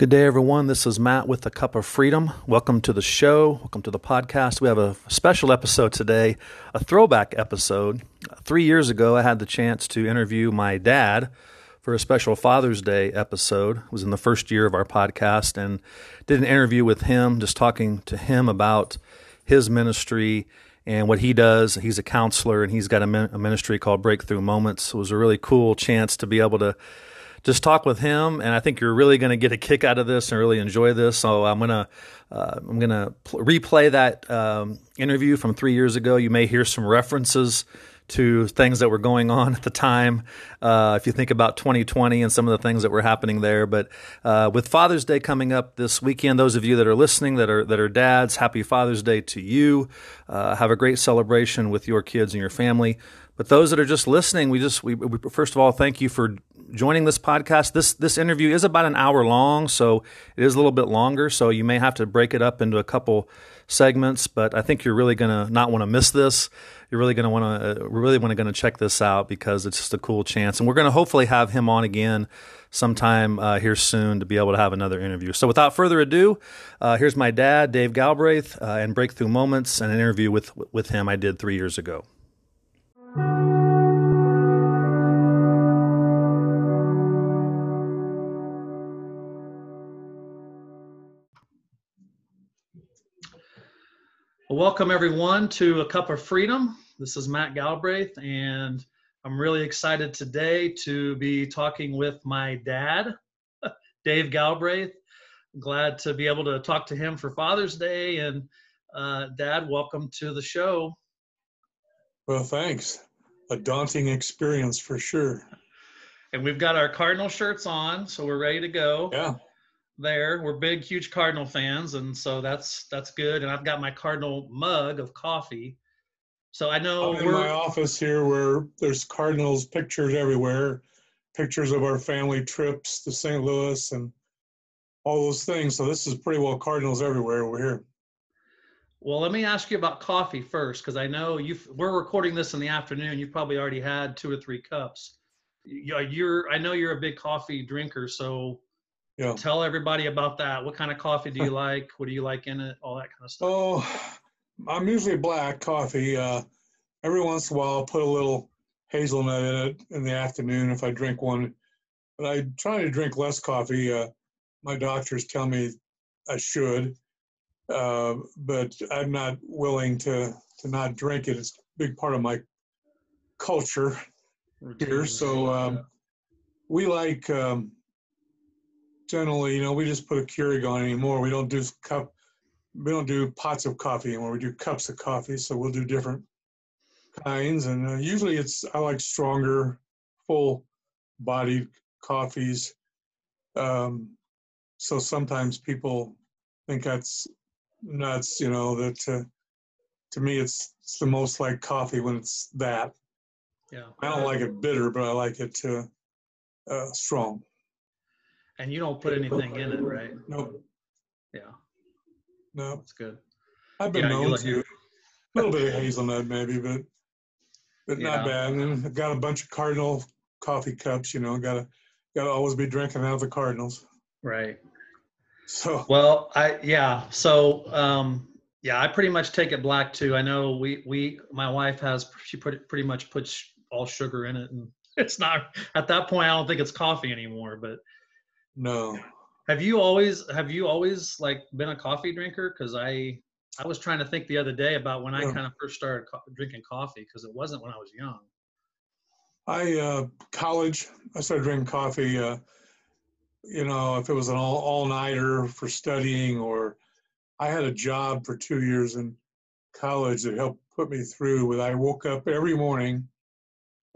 Good day, everyone. This is Matt with the Cup of Freedom. Welcome to the show. Welcome to the podcast. We have a special episode today, a throwback episode. Three years ago, I had the chance to interview my dad for a special Father's Day episode. It was in the first year of our podcast and did an interview with him, just talking to him about his ministry and what he does. He's a counselor and he's got a ministry called Breakthrough Moments. It was a really cool chance to be able to just talk with him, and I think you're really going to get a kick out of this and really enjoy this. So I'm gonna uh, I'm gonna pl- replay that um, interview from three years ago. You may hear some references to things that were going on at the time. Uh, if you think about 2020 and some of the things that were happening there, but uh, with Father's Day coming up this weekend, those of you that are listening that are that are dads, happy Father's Day to you. Uh, have a great celebration with your kids and your family. But those that are just listening, we just we, we first of all thank you for joining this podcast. This this interview is about an hour long, so it is a little bit longer. So you may have to break it up into a couple segments. But I think you're really going to not want to miss this. You're really going to want to uh, really want to to check this out because it's just a cool chance, and we're going to hopefully have him on again sometime uh, here soon to be able to have another interview. So without further ado, uh, here's my dad, Dave Galbraith, uh, and Breakthrough Moments, and an interview with with him I did three years ago. Well, welcome everyone to A Cup of Freedom. This is Matt Galbraith, and I'm really excited today to be talking with my dad, Dave Galbraith. glad to be able to talk to him for Father's Day. And uh, Dad, welcome to the show. Well, thanks. A daunting experience for sure. And we've got our Cardinal shirts on, so we're ready to go. Yeah there. We're big, huge Cardinal fans, and so that's that's good. And I've got my Cardinal mug of coffee. So I know I'm in my office here where there's Cardinals pictures everywhere, pictures of our family trips to St. Louis and all those things. So this is pretty well Cardinals everywhere over here. Well, let me ask you about coffee first, because I know you we're recording this in the afternoon. You've probably already had two or three cups. You're I know you're a big coffee drinker, so yeah. Tell everybody about that. What kind of coffee do you like? What do you like in it? All that kind of stuff. Oh, I'm usually black coffee. Uh, every once in a while, I'll put a little hazelnut in it in the afternoon if I drink one. But I try to drink less coffee. Uh, my doctors tell me I should, uh, but I'm not willing to to not drink it. It's a big part of my culture here. So um, we like. Um, generally, you know, we just put a Keurig on anymore. We don't do cup, we don't do pots of coffee anymore. We do cups of coffee. So we'll do different kinds, and uh, usually it's I like stronger, full-bodied coffees. Um, so sometimes people think that's nuts, you know. That uh, to me, it's it's the most like coffee when it's that. Yeah. I don't like it bitter, but I like it uh, uh strong. And you don't put anything in it, right? Nope. Yeah. No. That's good. I've been yeah, known like to. A little bit of hazelnut maybe, but but yeah. not bad. And I've got a bunch of Cardinal coffee cups, you know, gotta gotta always be drinking out of the Cardinals. Right. So well, I yeah. So um yeah, I pretty much take it black too. I know we we my wife has she put pretty much puts all sugar in it and it's not at that point I don't think it's coffee anymore, but no. Have you always have you always like been a coffee drinker? Because I I was trying to think the other day about when I kind of first started co- drinking coffee because it wasn't when I was young. I uh, college I started drinking coffee. Uh, you know, if it was an all all nighter for studying, or I had a job for two years in college that helped put me through. With I woke up every morning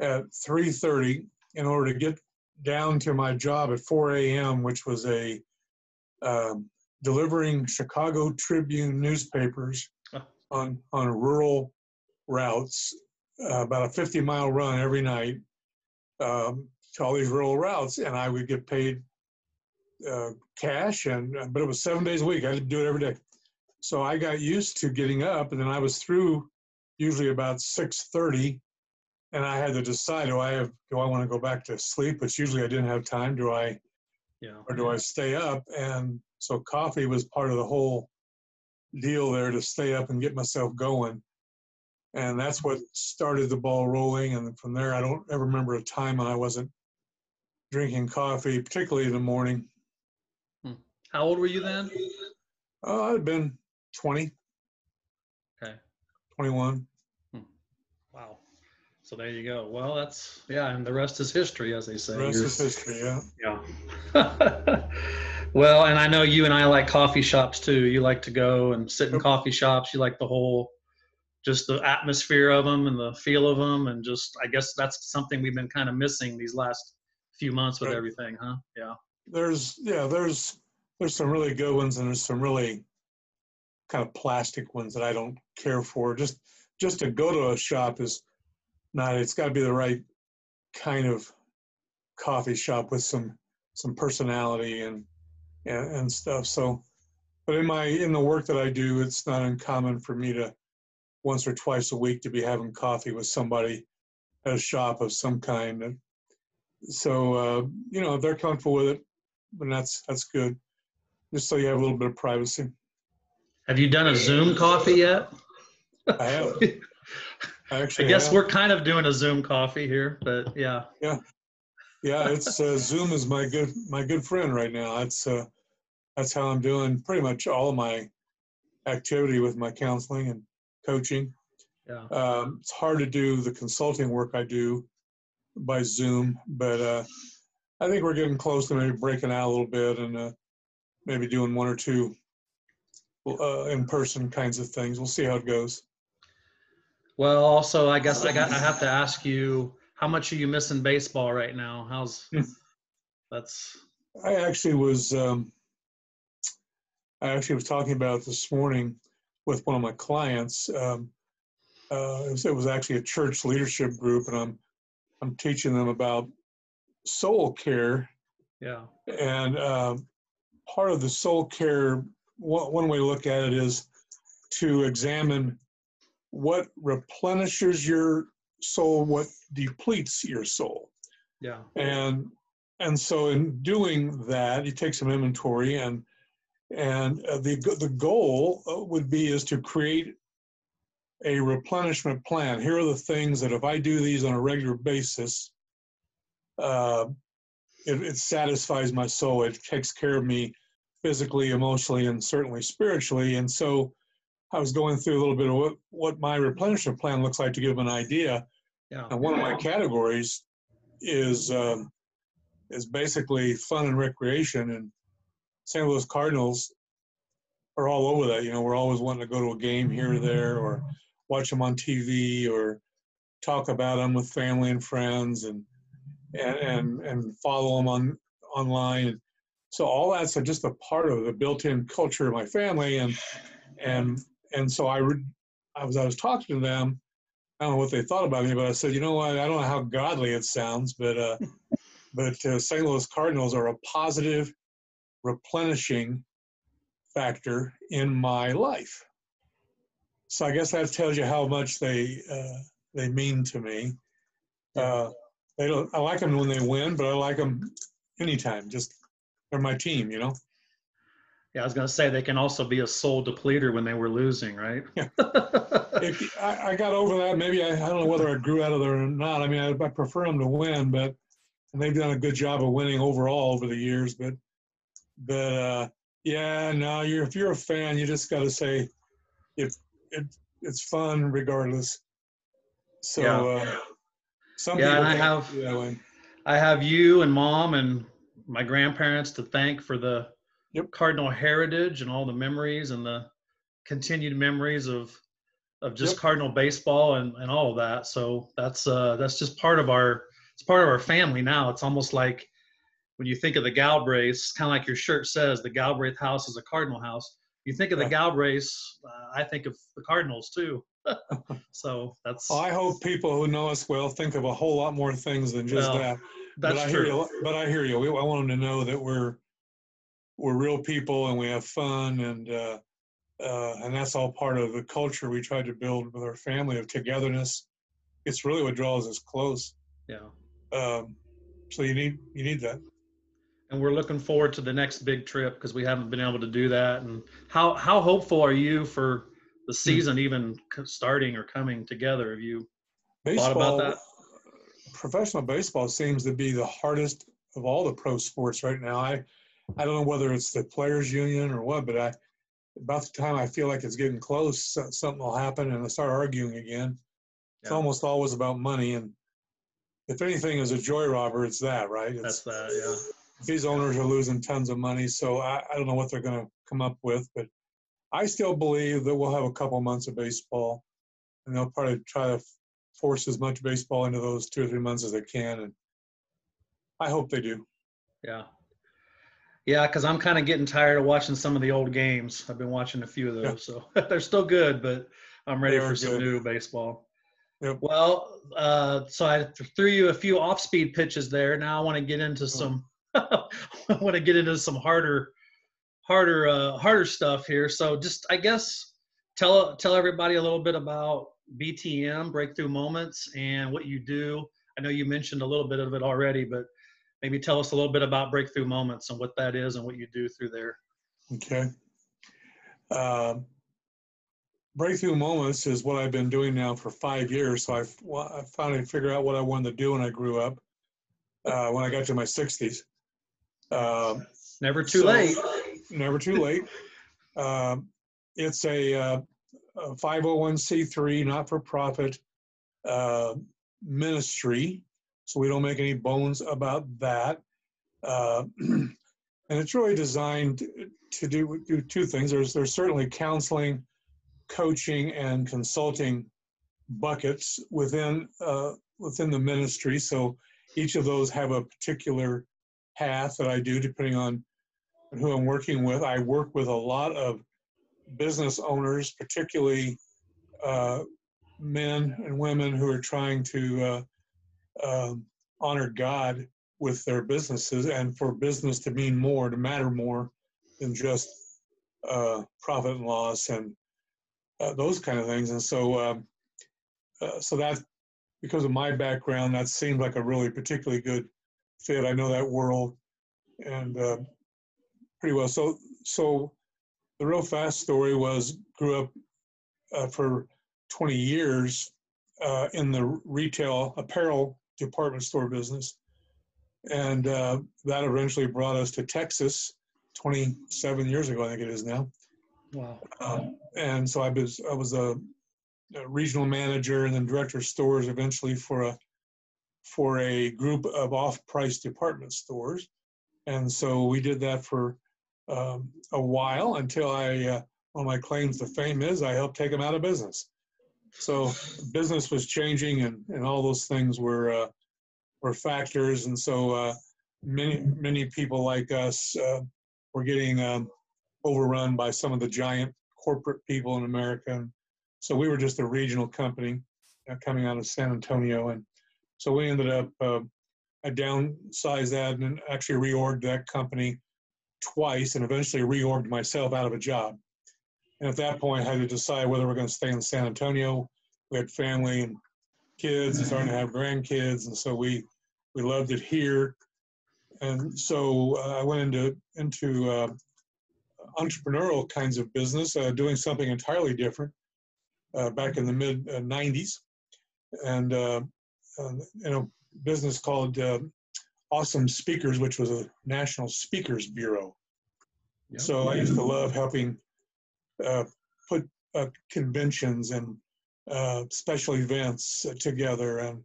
at three thirty in order to get down to my job at 4 a.m., which was a um, delivering Chicago Tribune newspapers on on rural routes, uh, about a 50 mile run every night um, to all these rural routes, and I would get paid uh, cash, and but it was seven days a week. I had to do it every day, so I got used to getting up, and then I was through usually about 6:30 and I had to decide: do I have do I want to go back to sleep? Which usually I didn't have time. Do I Yeah. or do I stay up? And so coffee was part of the whole deal there to stay up and get myself going. And that's what started the ball rolling. And from there, I don't ever remember a time when I wasn't drinking coffee, particularly in the morning. How old were you then? Uh, I'd been 20, Okay. 21. So there you go. Well, that's yeah, and the rest is history, as they say. The rest You're- is history, yeah. Yeah. well, and I know you and I like coffee shops too. You like to go and sit in coffee shops. You like the whole, just the atmosphere of them and the feel of them, and just I guess that's something we've been kind of missing these last few months with Right. everything, huh? Yeah. There's, yeah, there's, there's some really good ones and there's some really kind of plastic ones that I don't care for. Just, just to go to a shop is not, it's got to be the right kind of coffee shop with some, some personality and, and, and stuff. So, but in my, in the work that I do, it's not uncommon for me to once or twice a week to be having coffee with somebody at a shop of some kind. And so, uh, you know, if they're comfortable with it, then that's, that's good. Just so you have a little bit of privacy. Have you done a Zoom coffee yet? I have. I I guess we're kind of doing a Zoom coffee here, but yeah. yeah. Yeah, it's uh, Zoom is my good my good friend right now. That's uh, that's how I'm doing pretty much all of my activity with my counseling and coaching. Yeah. Um, it's hard to do the consulting work I do by Zoom, but uh, I think we're getting close to maybe breaking out a little bit and uh, maybe doing one or two uh, in-person kinds of things. We'll see how it goes. Well, also, I guess I got I have to ask you, how much are you missing baseball right now? How's that's I actually was um, I actually was talking about this morning with one of my clients. Um, uh, it, was, it was actually a church leadership group, and I'm I'm teaching them about soul care. yeah. And um, part of the soul care, one, one way to look at it is to examine what replenishes your soul, what depletes your soul. Yeah. And and so in doing that, you take some inventory, and and uh, the the goal uh, would be is to create a replenishment plan. Here are the things that if I do these on a regular basis, uh, it, it satisfies my soul. It takes care of me physically, emotionally, and certainly spiritually. And so I was going through a little bit of what, what my replenishment plan looks like to give an idea. Yeah. And one of my categories is um, is basically fun and recreation. And St. Louis Cardinals are all over that. You know, we're always wanting to go to a game here or there, or watch them on TV, or talk about them with family and friends, and and and, and follow them on online. So all that's just a part of the built-in culture of my family, and and and so I, re- I was I was talking to them. I don't know what they thought about me, but I said, you know what? I don't know how godly it sounds, but uh, but uh, St. Louis Cardinals are a positive, replenishing factor in my life. So I guess that tells you how much they uh, they mean to me. Uh, they don't. I like them when they win, but I like them anytime. Just they're my team, you know. Yeah, I was gonna say they can also be a soul depleter when they were losing, right? Yeah. If, I, I got over that. Maybe I, I don't know whether I grew out of there or not. I mean, I, I prefer them to win, but and they've done a good job of winning overall over the years. But but uh, yeah, no, you're if you're a fan, you just got to say if it it's fun regardless. So Yeah. uh, some Yeah, and I have- I have you and mom and my grandparents to thank for the Yep. Cardinal heritage and all the memories and the continued memories of of just Yep. Cardinal baseball and, and all of that. So that's uh that's just part of our it's part of our family now. It's almost like when you think of the Galbraiths, kind of like your shirt says, the Galbraith house is a Cardinal house. You think of the. Galbraiths, uh, I think of the Cardinals too. so that's Well, I hope people who know us well think of a whole lot more things than just Well, that. that's but I true. Hear you, but I hear you. We, I want them to know that we're we're real people and we have fun and uh, uh, and that's all part of the culture we tried to build with our family of togetherness. It's really what draws us close. Yeah. Um, so you need you need that. and we're looking forward to the next big trip because we haven't been able to do that. And how how hopeful are you for the hmm. season even starting or coming together? Have you baseball, thought about that? Professional baseball seems to be the hardest of all the pro sports right now. I I don't know whether it's the players union or what, but I about the time I feel like it's getting close, something will happen and they start arguing again. It's almost always about money, and if anything is a joy robber, it's that, right? It's, That's that, yeah. These owners are losing tons of money, so I, I don't know what they're going to come up with, but I still believe that we'll have a couple months of baseball, and they'll probably try to force as much baseball into those two or three months as they can, and I hope they do. Yeah, yeah, because I'm kind of getting tired of watching some of the old games. I've been watching a few of those, yeah. so they're still good, but I'm ready for some new baseball. Yep. Well, uh, so I threw you a few off-speed pitches there. Now I want to get into oh. some. I want to get into some harder, harder, uh, harder stuff here. So just, I guess, tell tell everybody a little bit about BTM Breakthrough Moments and what you do. I know you mentioned a little bit of it already, but maybe tell us a little bit about breakthrough moments and what that is and what you do through there. Okay. Uh, breakthrough moments is what I've been doing now for five years. So I've, I finally figured out what I wanted to do when I grew up, uh, when I got to my 60s. Uh, never too so, late. Never too late. Um, it's a, uh, a 501c3 not for profit uh, ministry so we don't make any bones about that. Uh, and it's really designed to do, do two things. There's, there's certainly counseling, coaching, and consulting buckets within, uh, within the ministry. So each of those have a particular path that I do depending on who I'm working with. I work with a lot of business owners, particularly uh, men and women who are trying to uh, um, honor God with their businesses and for business to mean more, to matter more than just uh, profit and loss and uh, those kind of things. And so, um, uh, so that because of my background, that seemed like a really particularly good fit. I know that world and uh, pretty well. So, so the real fast story was grew up uh, for 20 years uh, in the retail apparel department store business. And uh, that eventually brought us to Texas 27 years ago, I think it is now. Wow. Um, and so I was, I was a, a, regional manager and then director of stores eventually for a, for a group of off-price department stores. And so we did that for um, a while until I, uh, one of my claims to fame is I helped take them out of business. So business was changing, and, and all those things were uh, were factors, and so uh, many many people like us uh, were getting um, overrun by some of the giant corporate people in America. And so we were just a regional company uh, coming out of San Antonio, and so we ended up uh, I downsized that and actually reorged that company twice, and eventually reorged myself out of a job. And at that point, I had to decide whether we're going to stay in San Antonio. We had family and kids, and starting to have grandkids, and so we we loved it here. And so uh, I went into into uh, entrepreneurial kinds of business, uh, doing something entirely different uh, back in the mid '90s, uh, and uh, you know, business called Awesome Speakers, which was a national speakers bureau. Yep. So I used to love helping uh, put uh, conventions and uh, special events together and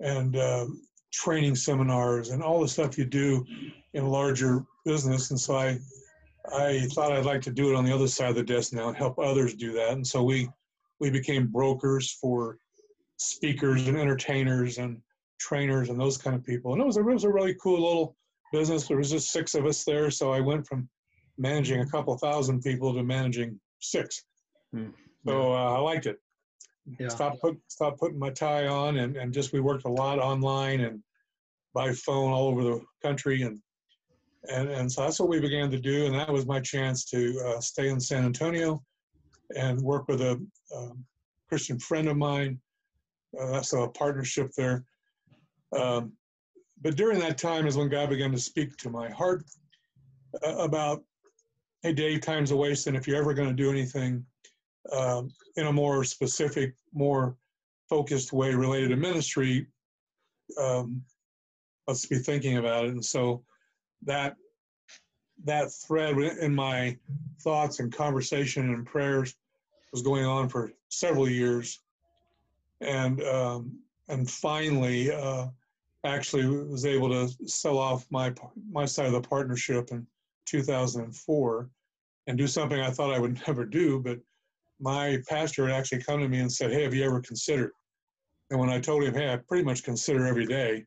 and um, training seminars and all the stuff you do in larger business. And so I I thought I'd like to do it on the other side of the desk now and help others do that. And so we we became brokers for speakers and entertainers and trainers and those kind of people. And it was a, it was a really cool little business. There was just six of us there, so I went from managing a couple thousand people to managing six. Hmm. So uh, I liked it. Yeah. Stop put stop putting my tie on and, and just we worked a lot online and by phone all over the country and and and so that's what we began to do and that was my chance to uh, stay in San Antonio and work with a, a Christian friend of mine. Uh, that's a partnership there. Um, but during that time is when God began to speak to my heart uh, about, hey, Dave, time's a waste, and if you're ever going to do anything um, in a more specific, more focused way related to ministry, um, let's be thinking about it. And so that that thread in my thoughts and conversation and prayers was going on for several years, and um, and finally, uh, actually was able to sell off my my side of the partnership in 2004 and do something I thought I would never do. But my pastor had actually come to me and said, "Hey, have you ever considered?" And when I told him, "Hey, I pretty much consider every day,"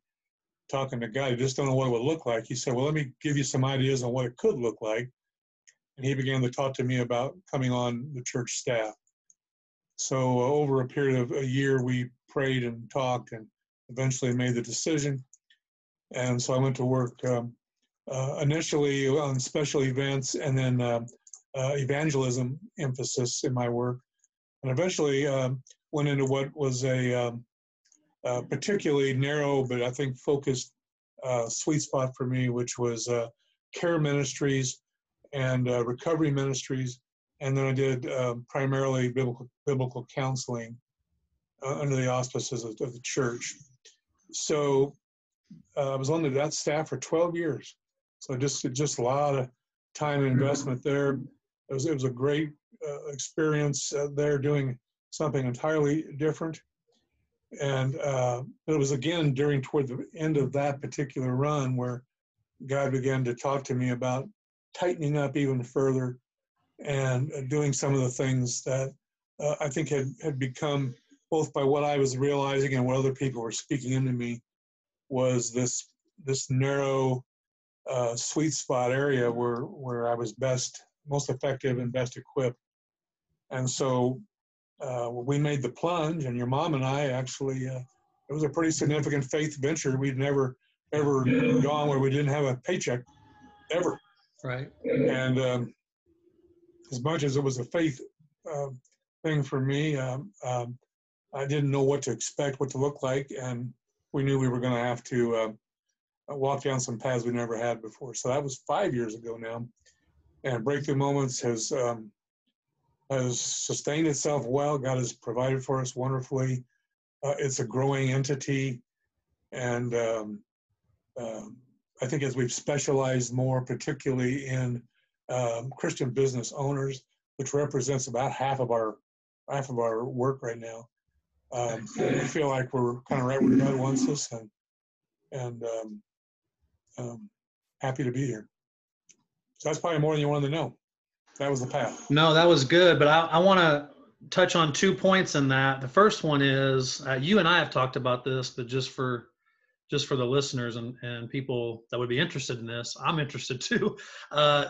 talking to God, I just don't know what it would look like. He said, "Well, let me give you some ideas on what it could look like." And he began to talk to me about coming on the church staff. So uh, over a period of a year, we prayed and talked and eventually made the decision. And so I went to work um, initially on special events and then uh, uh, evangelism emphasis in my work. And eventually um, went into what was a, um, a, particularly narrow, but I think focused uh, sweet spot for me, which was uh, care ministries and uh, recovery ministries. And then I did um, primarily biblical, biblical counseling under the auspices of, of the church so uh, I was on that staff for 12 years. So just just a lot of time investment there. It was it was a great uh, experience uh, there doing something entirely different. And uh, it was again during toward the end of that particular run where God began to talk to me about tightening up even further and uh, doing some of the things that uh, I think had had become both by what I was realizing and what other people were speaking into me, was this this narrow uh, sweet spot area where where I was best, most effective, and best equipped. And so uh, we made the plunge, and your mom and I actually, uh, it was a pretty significant faith venture. We'd never ever gone where we didn't have a paycheck, ever. Right. And um, as much as it was a faith uh, thing for me, um, um, I didn't know what to expect, what to look like, and we knew we were going to have to uh, walk down some paths we never had before. So that was five years ago now, and Breakthrough Moments has um, has sustained itself well. God has provided for us wonderfully. Uh, it's a growing entity, and um, uh, I think as we've specialized more, particularly in um, Christian business owners, which represents about half of our half of our work right now um, I feel like we're kind of right where God wants us, and and um, um, happy to be here. So that's probably more than you wanted to know. That was the path. No, that was good, but I, I want to touch on two points in that. The first one is uh, you and I have talked about this, but just for just for the listeners and, and people that would be interested in this, I'm interested too. Uh,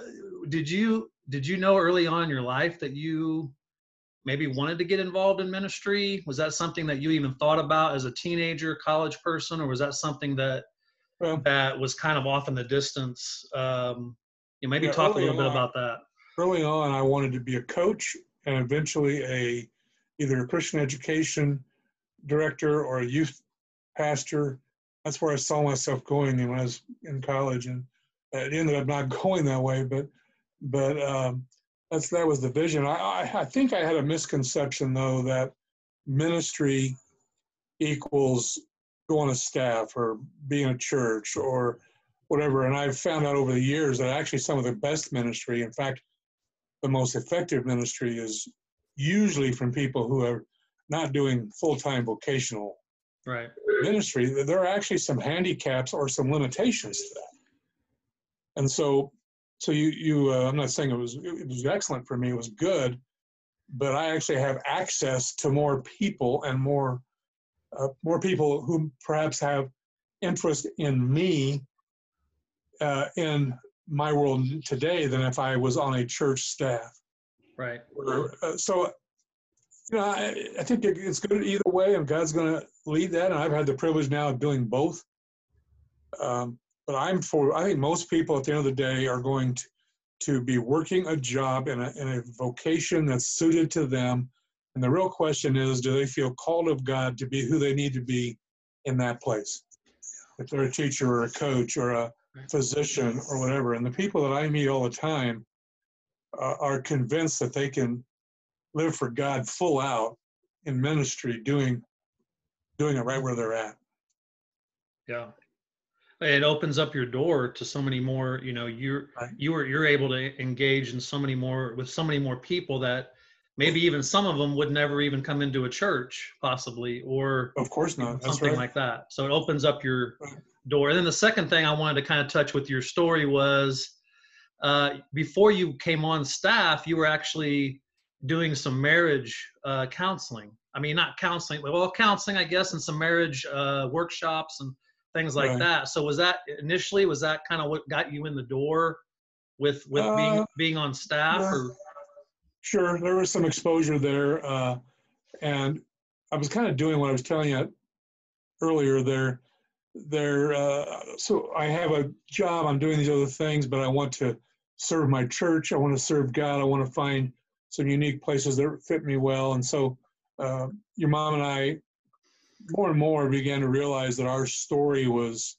did you did you know early on in your life that you maybe wanted to get involved in ministry? Was that something that you even thought about as a teenager, college person, or was that something that well, that was kind of off in the distance? Um, you know, maybe yeah, talk a little on, bit about that. Early on, I wanted to be a coach and eventually a either a Christian education director or a youth pastor. That's where I saw myself going when I was in college, and it ended up not going that way. But but um, that's that was the vision. I, I, I think I had a misconception though that ministry equals going to staff or being a church or whatever. And I've found out over the years that actually some of the best ministry, in fact, the most effective ministry is usually from people who are not doing full-time vocational right. ministry. There are actually some handicaps or some limitations to that. And so so you you uh, I'm not saying it was it was excellent for me. It was good, but I actually have access to more people and more uh, more people who perhaps have interest in me uh, in my world today than if I was on a church staff. Right. Uh, so, you know, I, I think it's good either way, and God's going to lead that. And I've had the privilege now of doing both. Um, but I'm for, I think most people at the end of the day are going to, to be working a job in a, in a vocation that's suited to them. And the real question is, do they feel called of God to be who they need to be in that place? if they're a teacher or a coach or a physician or whatever. And the people that I meet all the time uh, are convinced that they can live for God full out in ministry, doing doing it right where they're at. Yeah. It opens up your door to so many more, you know, you're right. you are you're able to engage in so many more with so many more people that maybe even some of them would never even come into a church possibly or of course not something right. like that so it opens up your right. door and then the second thing i wanted to kind of touch with your story was uh, before you came on staff you were actually doing some marriage uh, counseling i mean not counseling but well counseling i guess and some marriage uh, workshops and things like right. that so was that initially was that kind of what got you in the door with with being uh, being on staff yeah. or Sure, there was some exposure there, uh, and I was kind of doing what I was telling you earlier. There, there. Uh, so I have a job. I'm doing these other things, but I want to serve my church. I want to serve God. I want to find some unique places that fit me well. And so, uh, your mom and I, more and more, began to realize that our story was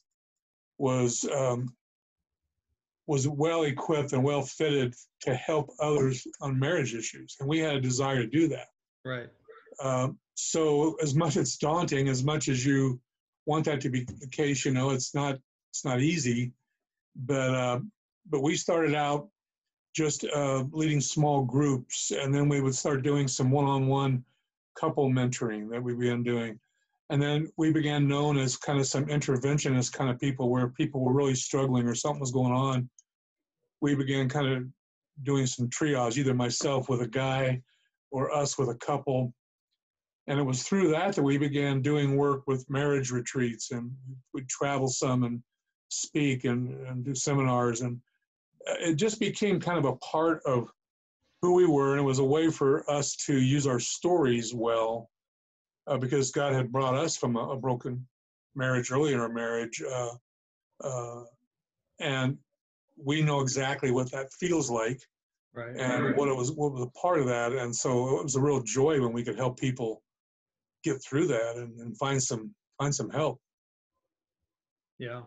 was um, was well equipped and well fitted to help others on marriage issues, and we had a desire to do that. Right. Um, so as much as it's daunting, as much as you want that to be the case, you know, it's not it's not easy, but uh, but we started out just uh, leading small groups, and then we would start doing some one-on-one couple mentoring that we began doing. And then we began known as kind of some interventionist kind of people where people were really struggling or something was going on we began kind of doing some triage, either myself with a guy or us with a couple. And it was through that that we began doing work with marriage retreats and we'd travel some and speak and, and do seminars. And it just became kind of a part of who we were. And it was a way for us to use our stories well uh, because God had brought us from a, a broken marriage early in our marriage. Uh, uh, and we know exactly what that feels like right. and what it was what was a part of that. And so it was a real joy when we could help people get through that and, and find some find some help. Yeah.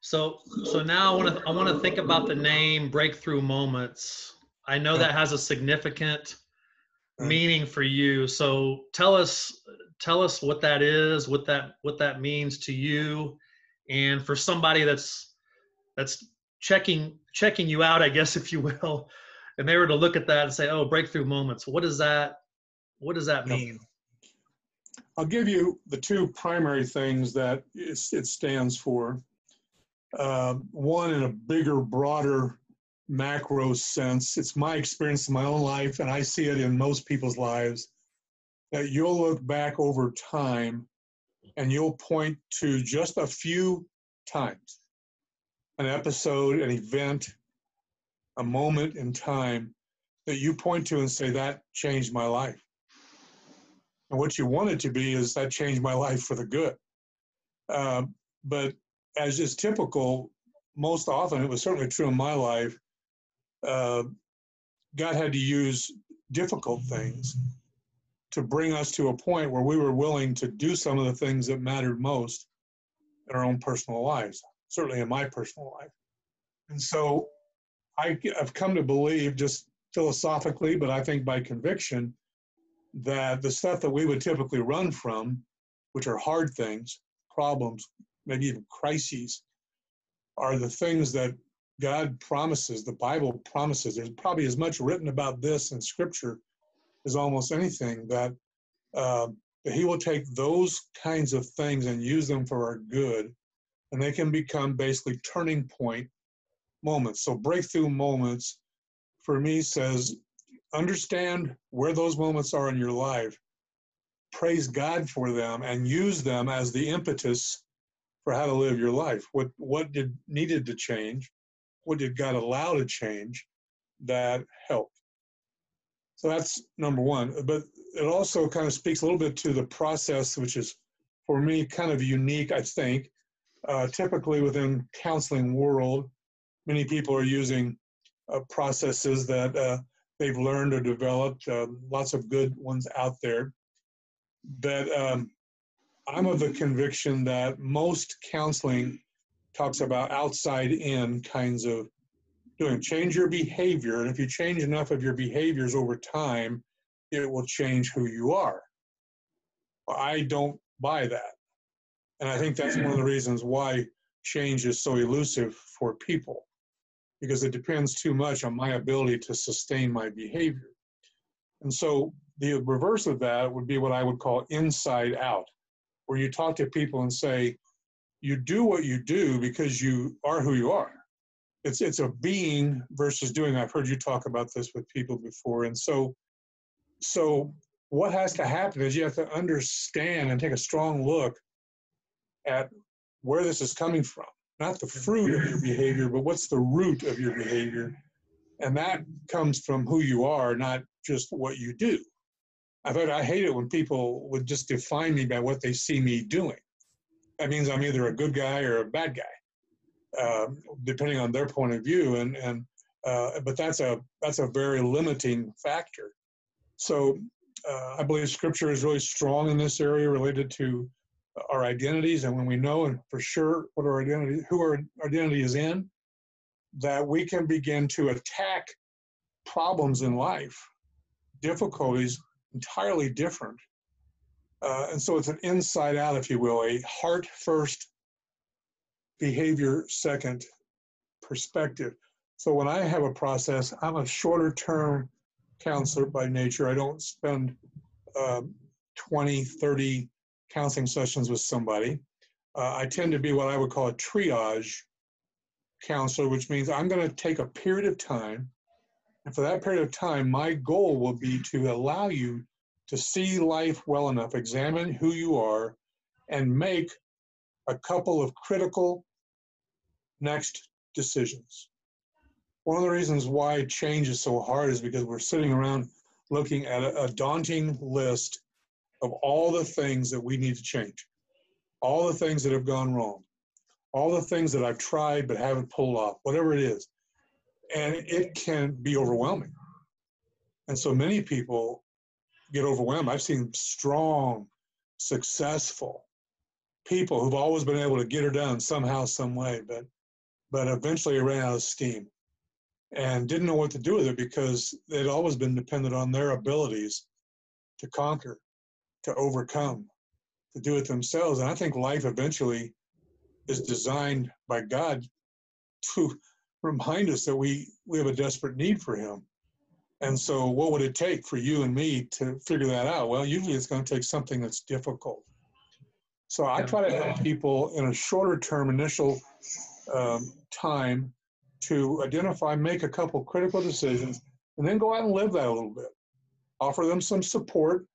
So so now i want to i want to think about the name breakthrough moments. I know that has a significant meaning for you. So tell us tell us what that is what that what that means to you. And for somebody that's that's checking checking you out, I guess, if you will, and they were to look at that and say, "Oh, breakthrough moments. What does that What does that mean?" I'll give you the two primary things that it stands for. Uh, one, in a bigger, broader, macro sense, it's my experience in my own life, and I see it in most people's lives. That you'll look back over time and you'll point to just a few times an episode, an event, a moment in time that you point to and say, that changed my life. And what you want it to be is that changed my life for the good. Uh, but as is typical, most often, it was certainly true in my life, uh, God had to use difficult things to bring us to a point where we were willing to do some of the things that mattered most in our own personal lives certainly in my personal life. And so I, have come to believe, just philosophically, but I think by conviction, that the stuff that we would typically run from, which are hard things, problems, maybe even crises, are the things that God promises, the Bible promises. There's probably as much written about this in Scripture as almost anything that, uh, He will take those kinds of things and use them for our good and they can become basically turning point moments. So breakthrough moments for me says understand where those moments are in your life, praise God for them, and use them as the impetus for how to live your life. What what did needed to change? What did God allow to change that helped? So that's number one. But it also kind of speaks a little bit to the process, which is for me kind of unique, I think, uh, typically within counseling world, many people are using uh, processes that uh, they've learned or developed. Uh, lots of good ones out there. But um, I'm of the conviction that most counseling talks about outside in kinds of doing. Change your behavior, and if you change enough of your behaviors over time, it will change who you are. I don't buy that. And I think that's one of the reasons why change is so elusive for people, because it depends too much on my ability to sustain my behavior. And so the reverse of that would be what I would call inside out, where you talk to people and say, you do what you do because you are who you are. It's it's a being versus doing. I've heard you talk about this with people before, and so so what has to happen is you have to understand and take a strong look at where this is coming from. Not the fruit of your behavior, but what's the root of your behavior. And that comes from who you are, not just what you do. I've heard, I hate it when people would just define me by what they see me doing. That means I'm either a good guy or a bad guy, uh, depending on their point of view. And, and uh, but that's a that's a very limiting factor. So uh, I believe Scripture is really strong in this area related to our identities, and when we know and for sure what our identity, who our identity is in, that we can begin to attack problems in life, difficulties entirely different. Uh, and so it's an inside out, if you will, a heart first, behavior second perspective. So when I have a process, I'm a shorter term counselor by nature. I don't spend um, 20, 30 counseling sessions with somebody. Uh, I tend to be what I would call a triage counselor, which means I'm going to take a period of time. And for that period of time, my goal will be to allow you to see life well enough, examine who you are, and make a couple of critical next decisions. One of the reasons why change is so hard is because we're sitting around looking at a, a daunting list of all the things that we need to change, all the things that have gone wrong, all the things that I've tried but haven't pulled off, whatever it is. And it can be overwhelming. And so many people get overwhelmed. I've seen strong, successful people who've always been able to get her done somehow, some way, but but eventually ran out of steam and didn't know what to do with it because they'd always been dependent on their abilities to conquer, to overcome, to do it themselves. And I think life eventually is designed by God to remind us that we, we have a desperate need for Him. And so, what would it take for you and me to figure that out? Well, usually it's going to take something that's difficult. So, I try to help people in a shorter term initial um, time to identify, make a couple critical decisions, and then go out and live that a little bit. Offer them some support,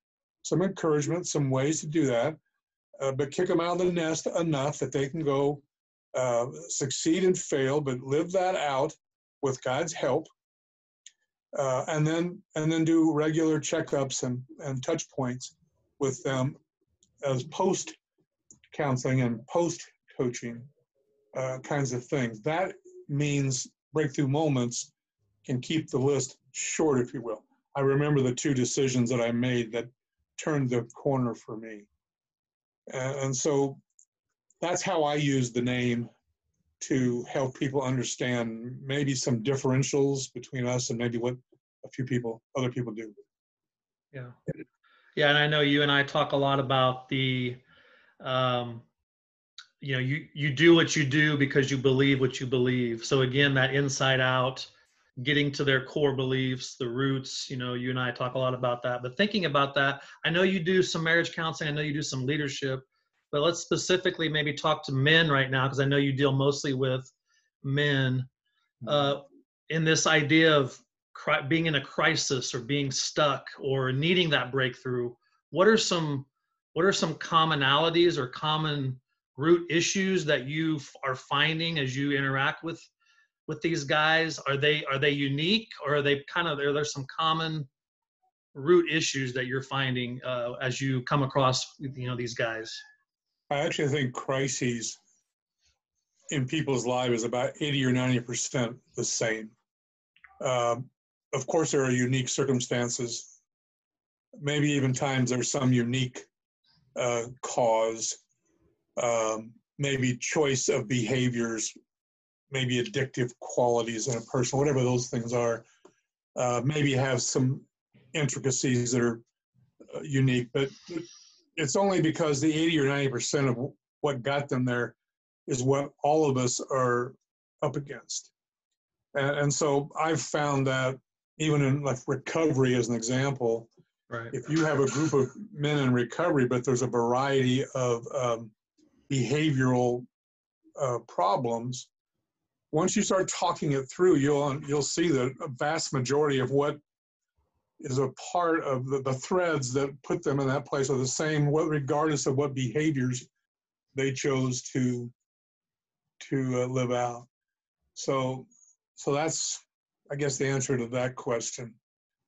some encouragement, some ways to do that, uh, but kick them out of the nest enough that they can go uh, succeed and fail, but live that out with God's help. Uh, and then and then do regular checkups and, and touch points with them as post counseling and post coaching uh, kinds of things. That means breakthrough moments can keep the list short, if you will. I remember the two decisions that I made that turned the corner for me. And so that's how I use the name to help people understand maybe some differentials between us and maybe what a few people, other people do. Yeah. Yeah. And I know you and I talk a lot about the, um, you know you you do what you do because you believe what you believe so again that inside out getting to their core beliefs the roots you know you and i talk a lot about that but thinking about that i know you do some marriage counseling i know you do some leadership but let's specifically maybe talk to men right now because i know you deal mostly with men mm-hmm. uh, in this idea of cri- being in a crisis or being stuck or needing that breakthrough what are some what are some commonalities or common root issues that you are finding as you interact with with these guys? Are they are they unique or are they kind of are there some common root issues that you're finding uh, as you come across you know these guys? I actually think crises in people's lives is about 80 or 90 percent the same. Um, of course there are unique circumstances. Maybe even times there's some unique uh, cause, um, maybe choice of behaviors, maybe addictive qualities in a person, whatever those things are, uh, maybe have some intricacies that are uh, unique, but it's only because the 80 or 90 percent of what got them there is what all of us are up against. And, and so I've found that even in like recovery as an example, right. if you have a group of men in recovery, but there's a variety of um, behavioral uh, problems, once you start talking it through, you'll you'll see that a vast majority of what is a part of the, the threads that put them in that place are the same, regardless of what behaviors they chose to to uh, live out. So, so that's, I guess, the answer to that question.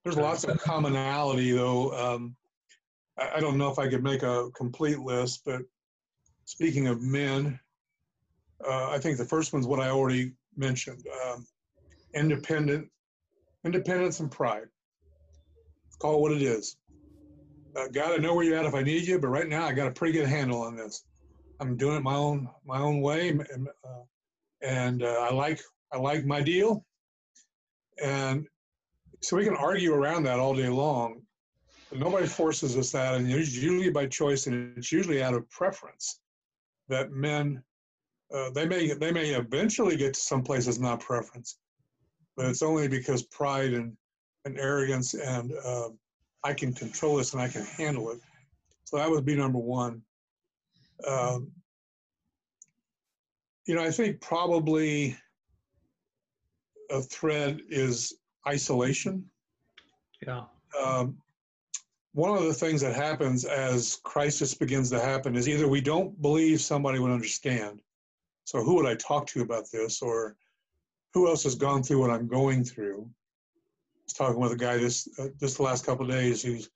There's lots of commonality, though. Um, I, I don't know if I could make a complete list, but speaking of men, uh, I think the first one's what I already mentioned: um, independent, independence and pride. Call it what it is. Uh, God, I know where you're at if I need you, but right now I got a pretty good handle on this. I'm doing it my own my own way, and, uh, and uh, I like I like my deal, and so we can argue around that all day long. But nobody forces us that, and it's usually by choice, and it's usually out of preference. That men, uh, they may they may eventually get to some places not preference, but it's only because pride and and arrogance and uh, I can control this and I can handle it. So that would be number one. Um, you know, I think probably a thread is isolation. Yeah. Um, one of the things that happens as crisis begins to happen is either we don't believe somebody would understand. So who would I talk to about this? Or who else has gone through what I'm going through? I was talking with a guy this uh, this last couple of days who's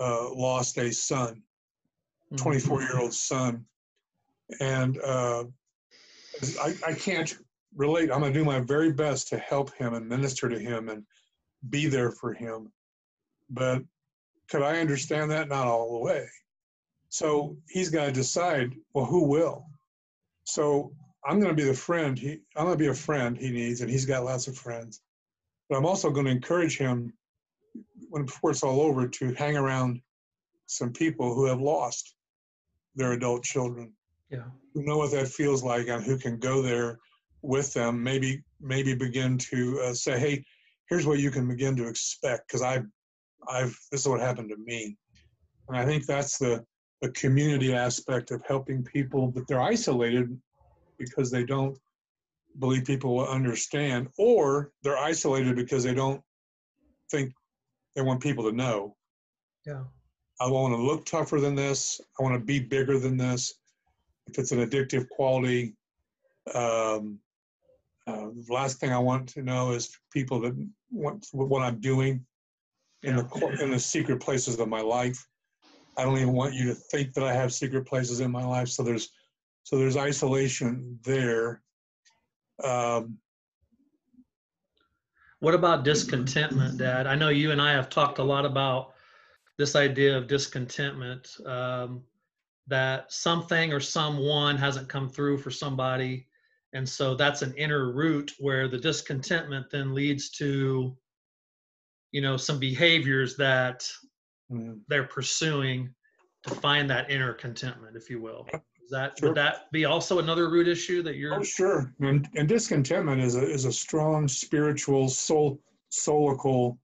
uh, lost a son, 24 year old son. And uh, I, I can't relate. I'm going to do my very best to help him and minister to him and be there for him. But could I understand that? Not all the way. So he's got to decide, well, who will? So I'm going to be the friend. He, I'm going to be a friend he needs, and he's got lots of friends. But I'm also going to encourage him when before it's all over to hang around some people who have lost their adult children. Yeah. Who know what that feels like and who can go there with them. Maybe maybe begin to uh, say, hey, here's what you can begin to expect because I've I've this is what happened to me. And I think that's the the community aspect of helping people, but they're isolated because they don't believe people will understand, or they're isolated because they don't think they want people to know. Yeah. I want to look tougher than this. I want to be bigger than this. If it's an addictive quality, um, uh, the last thing I want to know is people that want what I'm doing in the in the secret places of my life. I don't even want you to think that I have secret places in my life. So there's so there's isolation there. Um, what about discontentment, Dad? I know you and I have talked a lot about this idea of discontentment, um, that something or someone hasn't come through for somebody. And so that's an inner root where the discontentment then leads to, you know, some behaviors that mm. they're pursuing to find that inner contentment, if you will. Is that sure. would that be also another root issue that you're? Oh, sure. And, and discontentment is a is a strong spiritual soul soulical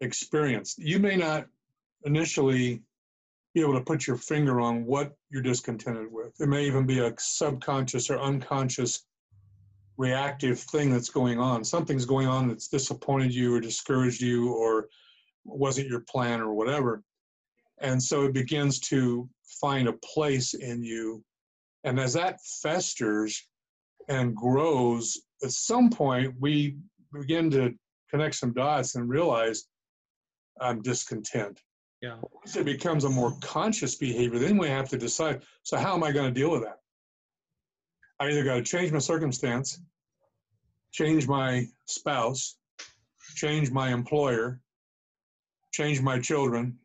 experience. You may not initially be able to put your finger on what you're discontented with. It may even be a subconscious or unconscious reactive thing that's going on. Something's going on that's disappointed you or discouraged you or wasn't your plan or whatever. And so it begins to find a place in you. And as that festers and grows, at some point we begin to connect some dots and realize I'm discontent. Yeah. Once it becomes a more conscious behavior, then we have to decide so, how am I going to deal with that? I either got to change my circumstance, change my spouse, change my employer, change my children,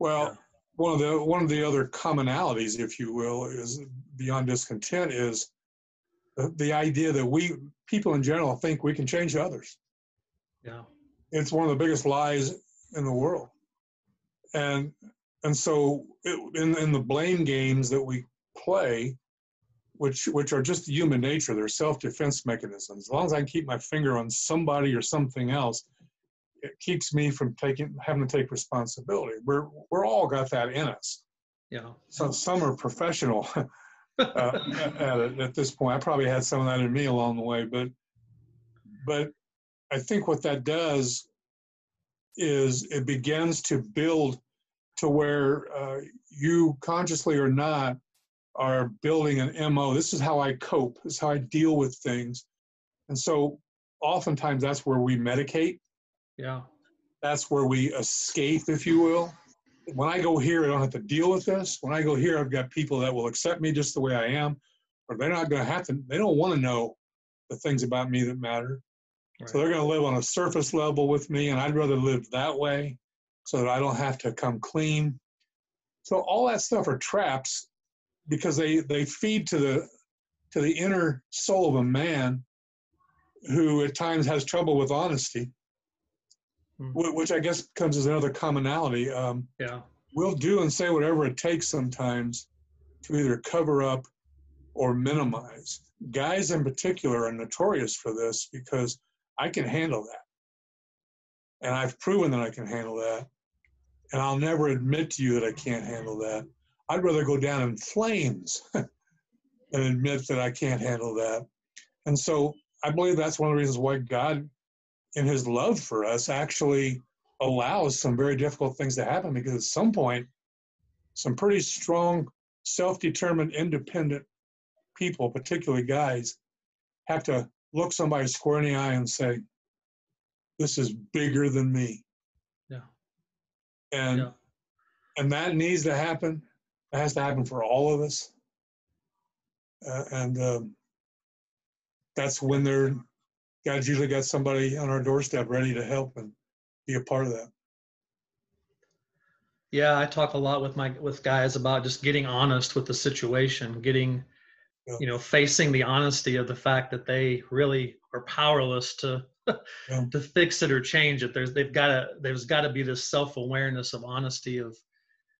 well, one of the one of the other commonalities, if you will, is beyond discontent is the, the idea that we people in general think we can change others. Yeah, it's one of the biggest lies in the world, and and so it, in in the blame games that we play, which which are just human nature, they're self defense mechanisms. As long as I can keep my finger on somebody or something else, it keeps me from taking having to take responsibility. We're we're all got that in us. Yeah. So some are professional uh, at it at this point. I probably had some of that in me along the way, but but I think what that does is it begins to build to where uh, you consciously or not are building an mo this is how i cope this is how i deal with things and so oftentimes that's where we medicate yeah. That's where we escape, if you will. When I go here, I don't have to deal with this. When I go here, I've got people that will accept me just the way I am, or they're not going to have to, they don't want to know the things about me that matter. Right. So they're going to live on a surface level with me, and I'd rather live that way so that I don't have to come clean. So all that stuff are traps because they, they feed to the to the inner soul of a man who at times has trouble with honesty mm. which I guess comes as another commonality. Um, yeah, we'll do and say whatever it takes sometimes to either cover up or minimize. Guys in particular are notorious for this because I can handle that. And I've proven that I can handle that. And I'll never admit to you that I can't handle that. I'd rather go down in flames than admit that I can't handle that. And so I believe that's one of the reasons why God in his love for us actually allows some very difficult things to happen because at some point some pretty strong self-determined independent people particularly guys have to look somebody square in the eye and say this is bigger than me. Yeah. And yeah. and that needs to happen. It has to happen for all of us. Uh, and um, that's when they're God's usually got somebody on our doorstep ready to help and be a part of that. Yeah, I talk a lot with my with guys about just getting honest with the situation, getting yeah. you know, facing the honesty of the fact that they really are powerless to yeah. to fix it or change it. There's they've got to there's got to be this self-awareness of honesty of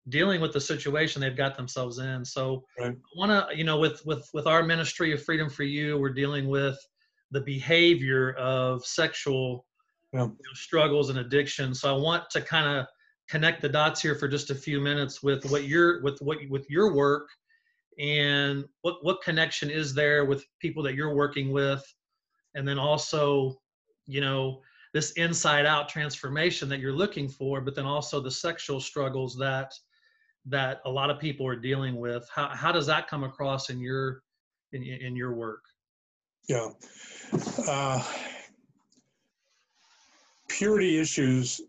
dealing with the situation they've got themselves in. So right. I want to, you know, with with with our ministry of freedom for you, we're dealing with the behavior of sexual yeah. you know, struggles and addiction. So I want to kind of connect the dots here for just a few minutes with what your with what with your work and what what connection is there with people that you're working with and then also you know this inside out transformation that you're looking for but then also the sexual struggles that that a lot of people are dealing with how how does that come across in your in in your work yeah. Uh, purity issues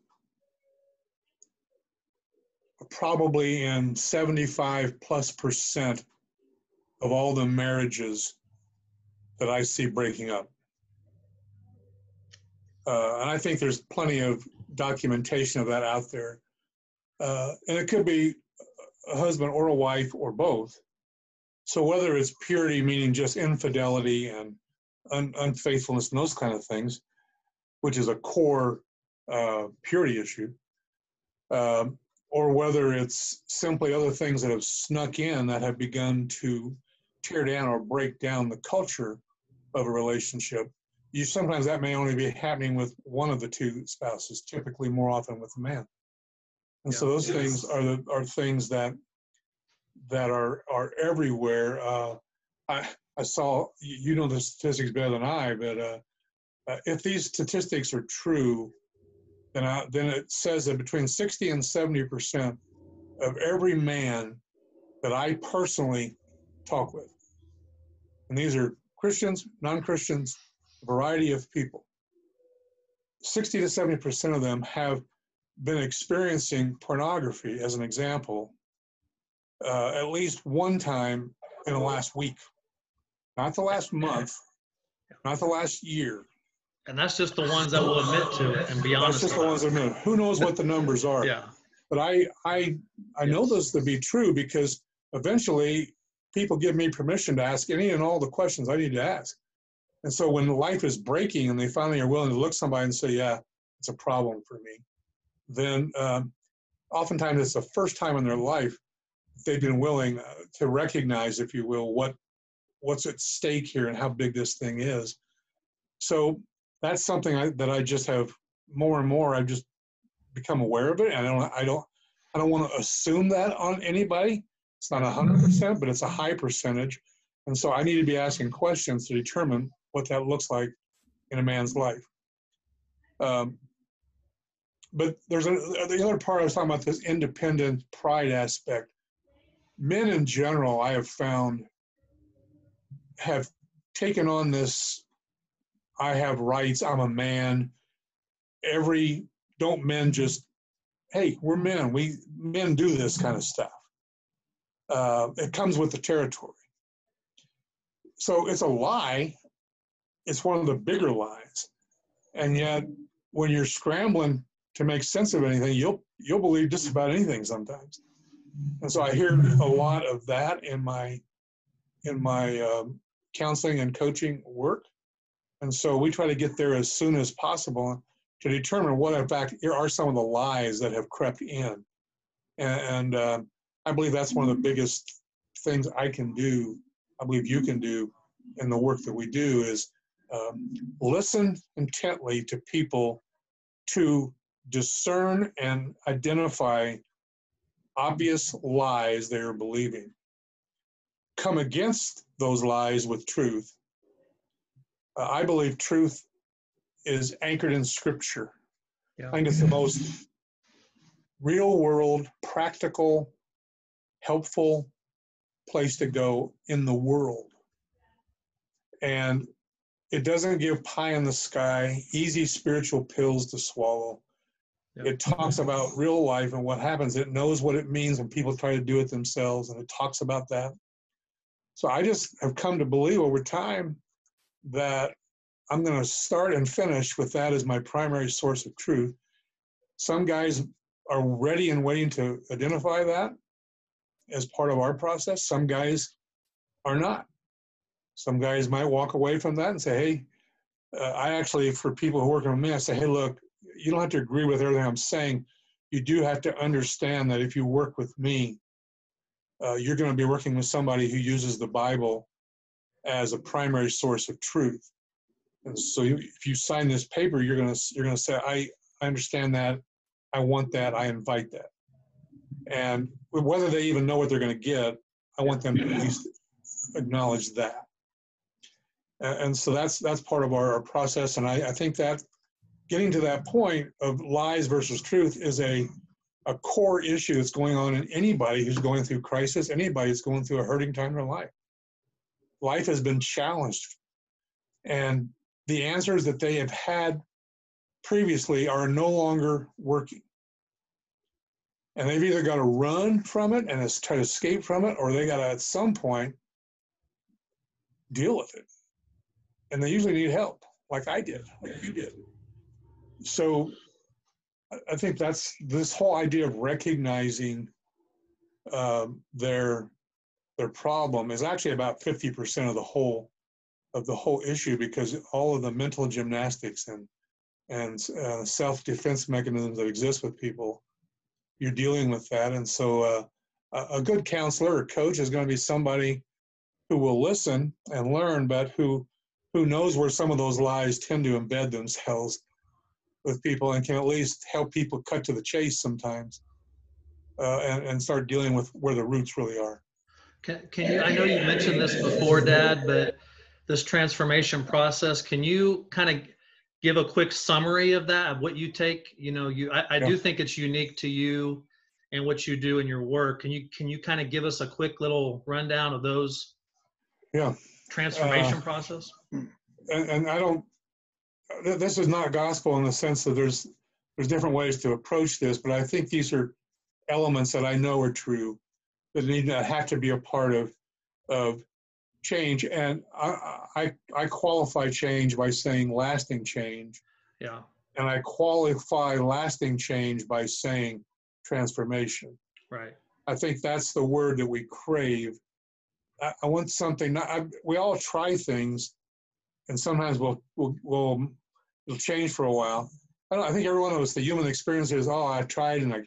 probably in 75 plus percent of all the marriages that I see breaking up. Uh, and I think there's plenty of documentation of that out there. Uh, and it could be a husband or a wife or both. So whether it's purity, meaning just infidelity and un- unfaithfulness and those kind of things, which is a core uh, purity issue, um, or whether it's simply other things that have snuck in that have begun to tear down or break down the culture of a relationship. You sometimes that may only be happening with one of the two spouses, typically more often with the man. And yeah. so those yes. things are the are things that that are are everywhere. Uh, I I saw you know the statistics better than I, but uh, uh, if these statistics are true, then I, then it says that between 60 and 70 percent of every man that I personally talk with, and these are Christians, non-Christians, a variety of people, 60 to 70 percent of them have been experiencing pornography, as an example, uh, at least one time in the last week not the last month, not the last year. And that's just the ones that will admit to it and be honest. That's just the ones that admit. Who knows what the numbers are? yeah. But I I I know this to be true because eventually people give me permission to ask any and all the questions I need to ask. And so when life is breaking and they finally are willing to look somebody and say, "Yeah, it's a problem for me," then um, oftentimes it's the first time in their life they've been willing uh, to recognize, if you will, what what's at stake here and how big this thing is. So that's something I, that I just have more and more. I've just become aware of it, and I don't I don't I don't want to assume that on anybody. It's not hundred percent, but it's a high percentage, and so I need to be asking questions to determine what that looks like in a man's life. Um, but there's a, the other part I was talking about this independent pride aspect. Men in general, I have found, have taken on this. I have rights. I'm a man. Every don't men just, hey, we're men. We men do this kind of stuff. Uh, it comes with the territory. So it's a lie it's one of the bigger lies. And yet, when you're scrambling to make sense of anything, you'll you'll believe just about anything sometimes. And so I hear a lot of that in my in my um, counseling and coaching work. And so we try to get there as soon as possible to determine what, in fact, are some of the lies that have crept in. And, and uh, I believe that's one of the biggest things I can do. I believe you can do in the work that we do is um, listen intently to people to discern and identify obvious lies they are believing. Come against those lies with truth. Uh, I believe truth is anchored in Scripture. Yeah. I think it's the most real world, practical, helpful place to go in the world. And it doesn't give pie in the sky, easy spiritual pills to swallow. Yep. It talks about real life and what happens. It knows what it means when people try to do it themselves, and it talks about that. So I just have come to believe over time that I'm going to start and finish with that as my primary source of truth. Some guys are ready and waiting to identify that as part of our process. Some guys are not. Some guys might walk away from that and say, hey, uh, I actually, for people who work with me, I say, hey, look, you don't have to agree with everything I'm saying. You do have to understand that if you work with me, uh, you're going to be working with somebody who uses the Bible as a primary source of truth. And so, if you sign this paper, you're going to you're going to say, I I understand that, I want that, I invite that, and whether they even know what they're going to get, I want them to at least acknowledge that. And so that's that's part of our, our process. And I, I, think that getting to that point of lies versus truth is a a core issue that's going on in anybody who's going through crisis anybody who's going through a hurting time in life. Life has been challenged. And the answers that they have had previously are no longer working. And they've either got to run from it and try to escape from it or they got to at some point deal with it. And they usually need help, like I did, like you did. So I think that's this whole idea of recognizing um, their their problem is actually about 50% of the whole of the whole issue because all of the mental gymnastics and and uh, self-defense mechanisms that exist with people you're dealing with that. And so uh, a good counselor or coach is going to be somebody who will listen and learn but who who knows where some of those lies tend to embed themselves with people and can at least help people cut to the chase sometimes uh, and, and start dealing with where the roots really are. Can, can you, I know you mentioned this before, Dad, but this transformation process, can you kind of give a quick summary of that, of what you take? You know, you I, I yeah. do think it's unique to you and what you do in your work. Can you can you kind of give us a quick little rundown of those? Yeah transformation uh, process? And, and I don't. This is not gospel in the sense that there's there's different ways to approach this, but I think these are elements that I know are true that need to have to be a part of of change. And I, I I qualify change by saying lasting change. Yeah. And I qualify lasting change by saying transformation. Right. I think that's the word that we crave. I, I want something. I, we all try things, and sometimes we'll we'll, we'll it'll change for a while. I, I think every one of us, the human experience is, oh, I tried and I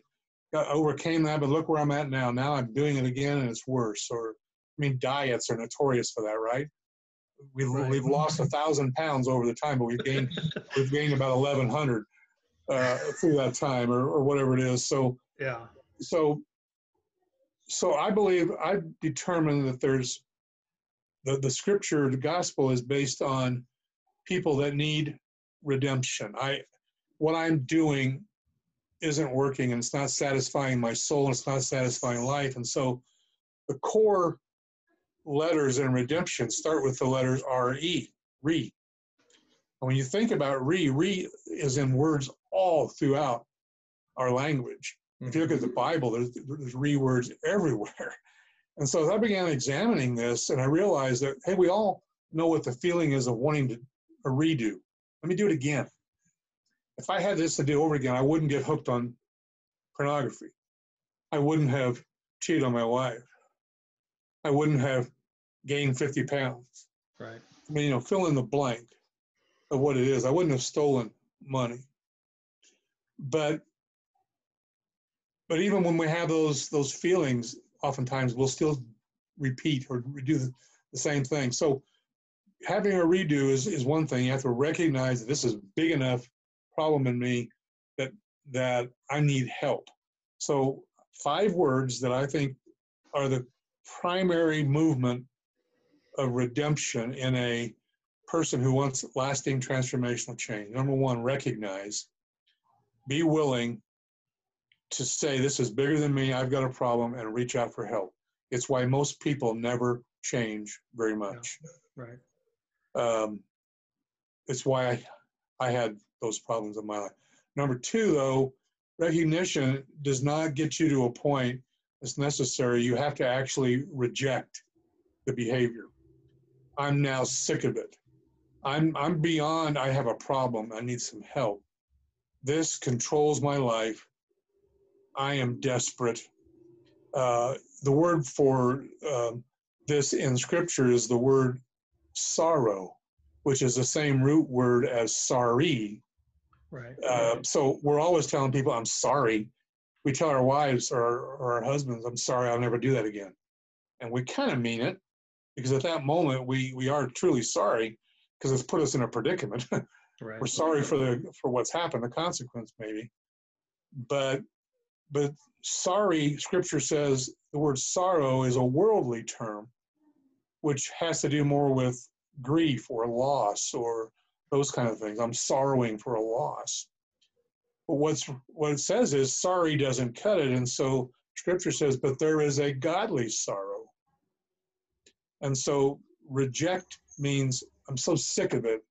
got, overcame that, but look where I'm at now. Now I'm doing it again, and it's worse. Or I mean, diets are notorious for that, right? We've right. we've lost a thousand pounds over the time, but we've gained we've gained about eleven hundred uh, through that time, or, or whatever it is. So yeah. So so I believe I've determined that there's the, the scripture, the gospel is based on people that need redemption. I what I'm doing isn't working and it's not satisfying my soul and it's not satisfying life. And so the core letters in redemption start with the letters R-E, re. And when you think about re, re is in words all throughout our language. If you look at the mm-hmm. Bible, there's, there's re words everywhere. And so as I began examining this, and I realized that, hey, we all know what the feeling is of wanting to a redo. Let me do it again. If I had this to do over again, I wouldn't get hooked on pornography. I wouldn't have cheated on my wife. I wouldn't have gained 50 pounds. Right. I mean, you know, fill in the blank of what it is. I wouldn't have stolen money. But but even when we have those those feelings, oftentimes we'll still repeat or do the, the same thing. So having a redo is, is one thing. You have to recognize that this is a big enough problem in me that that I need help. So five words that I think are the primary movement of redemption in a person who wants lasting transformational change. Number one, recognize, be willing, to say this is bigger than me, I've got a problem, and reach out for help. It's why most people never change very much. Right. Um, it's why I, I had those problems in my life. Number two, though, recognition does not get you to a point that's necessary. You have to actually reject the behavior. I'm now sick of it. I'm I'm beyond. I have a problem. I need some help. This controls my life. I am desperate. Uh, the word for uh, this in Scripture is the word sorrow, which is the same root word as sorry. Right. Uh, so we're always telling people, I'm sorry. We tell our wives or, or our husbands, I'm sorry, I'll never do that again. And we kind of mean it because at that moment we, we are truly sorry because it's put us in a predicament. right. We're sorry for the for what's happened, the consequence maybe. But but sorry, scripture says the word sorrow is a worldly term, which has to do more with grief or loss or those kind of things. I'm sorrowing for a loss. But what's what it says is sorry doesn't cut it, and so Scripture says, but there is a godly sorrow. And so reject means I'm so sick of it.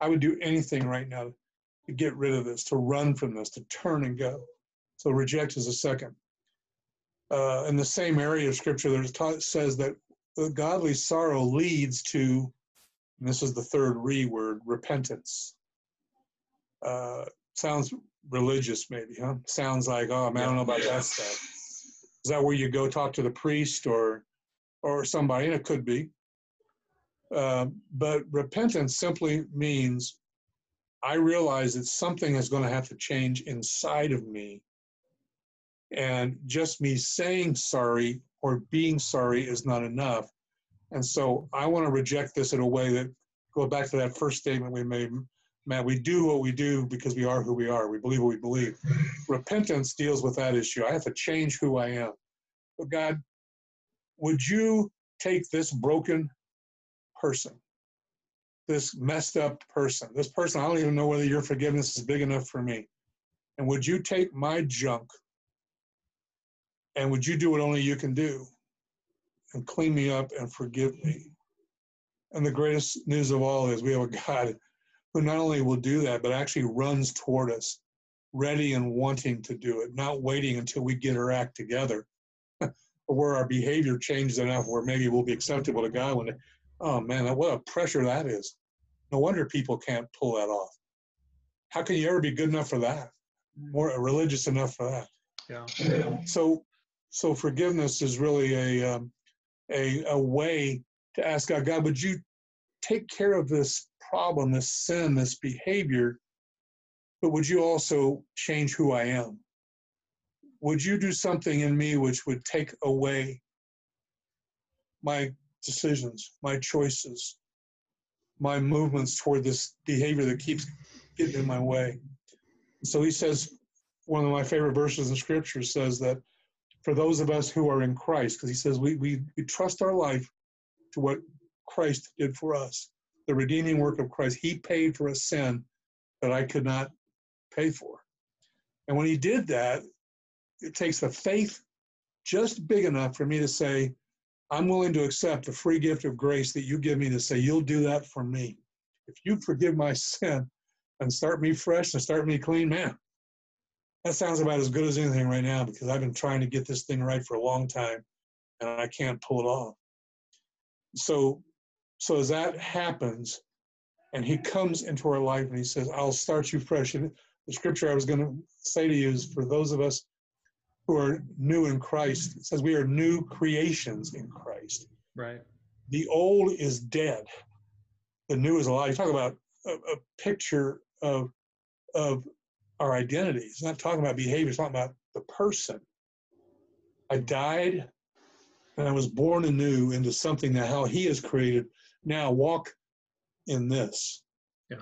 I would do anything right now to get rid of this, to run from this, to turn and go. So reject is a second. Uh, in the same area of scripture, there ta- says that godly sorrow leads to, and this is the third re word, repentance. Uh, sounds religious, maybe, huh? Sounds like, oh, man, I don't know about that stuff. Is that where you go talk to the priest or, or somebody? And it could be. Uh, but repentance simply means I realize that something is going to have to change inside of me and just me saying sorry or being sorry is not enough. And so I want to reject this in a way that go back to that first statement we made. Matt, we do what we do because we are who we are. We believe what we believe. Repentance deals with that issue. I have to change who I am. But God, would you take this broken person, this messed up person, this person, I don't even know whether your forgiveness is big enough for me. And would you take my junk and would you do what only you can do and clean me up and forgive me? And the greatest news of all is we have a God who not only will do that, but actually runs toward us, ready and wanting to do it, not waiting until we get our act together or where our behavior changes enough where maybe we'll be acceptable to God when, oh man, what a pressure that is. No wonder people can't pull that off. How can you ever be good enough for that? More religious enough for that? Yeah. So, so forgiveness is really a um, a a way to ask God, God, would you take care of this problem, this sin, this behavior, but would you also change who I am? Would you do something in me which would take away my decisions, my choices, my movements toward this behavior that keeps getting in my way? So he says, one of my favorite verses in scripture says that for those of us who are in Christ, because he says we, we, we trust our life to what Christ did for us, the redeeming work of Christ. He paid for a sin that I could not pay for. And when he did that, it takes a faith just big enough for me to say, I'm willing to accept the free gift of grace that you give me to say, You'll do that for me. If you forgive my sin and start me fresh and start me clean, man, that sounds about as good as anything right now because I've been trying to get this thing right for a long time and I can't pull it off. So, so as that happens, and he comes into our life and he says, I'll start you fresh. And the scripture I was going to say to you is for those of us who are new in Christ, it says we are new creations in Christ. Right. The old is dead, the new is alive. You talk about a, a picture of, of our identity. It's not talking about behavior, it's talking about the person. I died and I was born anew into something that how he has created. Now walk in this. Yeah.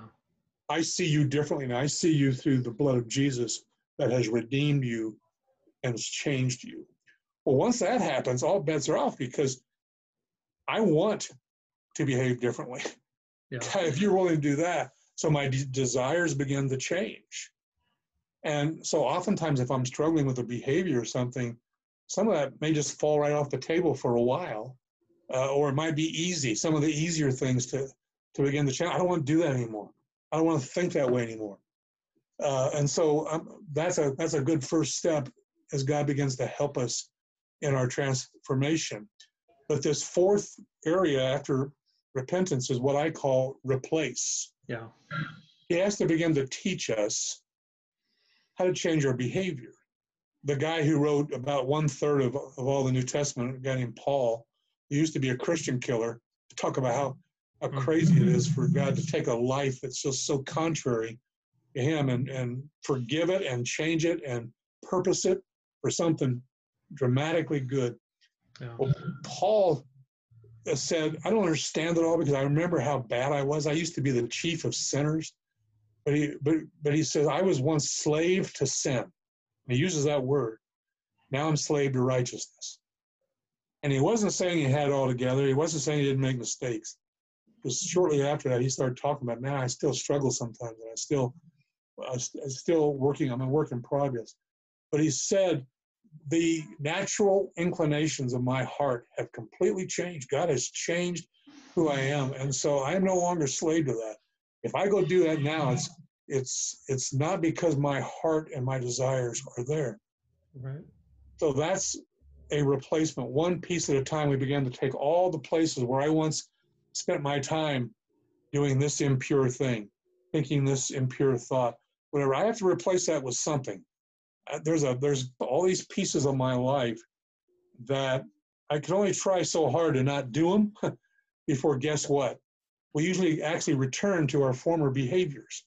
I see you differently and I see you through the blood of Jesus that has redeemed you and has changed you. Well, once that happens, all bets are off because I want to behave differently. Yeah. If you're willing to do that, so my de- desires begin to change. And so oftentimes, if I'm struggling with a behavior or something, some of that may just fall right off the table for a while, uh, or it might be easy. Some of the easier things to to begin to change. I don't want to do that anymore. I don't want to think that way anymore. Uh, and so um, that's a that's a good first step as God begins to help us in our transformation. But this fourth area after repentance is what I call replace. Yeah. He has to begin to teach us how to change our behavior. The guy who wrote about one third of, of all the New Testament, a guy named Paul, he used to be a Christian killer, talk about how, how Mm. crazy it is for God to take a life that's just so contrary to him and, and forgive it and change it and purpose it for something dramatically good. Yeah. Well, Paul said, I don't understand it all because I remember how bad I was. I used to be the chief of sinners. But he, but, but he says, I was once slave to sin. And he uses that word. Now I'm slave to righteousness. And he wasn't saying he had it all together. He wasn't saying he didn't make mistakes. Because shortly after that, he started talking about, man, I still struggle sometimes. And I still, I'm still working. I'm a work in progress. But he said, the natural inclinations of my heart have completely changed. God has changed who I am, and so I am no longer slave to that. If I go do that now, it's it's it's not because my heart and my desires are there. Right. So that's a replacement. One piece at a time, we began to take all the places where I once spent my time doing this impure thing, thinking this impure thought, whatever. I have to replace that with something. Uh, There's a there's all these pieces of my life that I can only try so hard to not do them before guess what? We usually actually return to our former behaviors.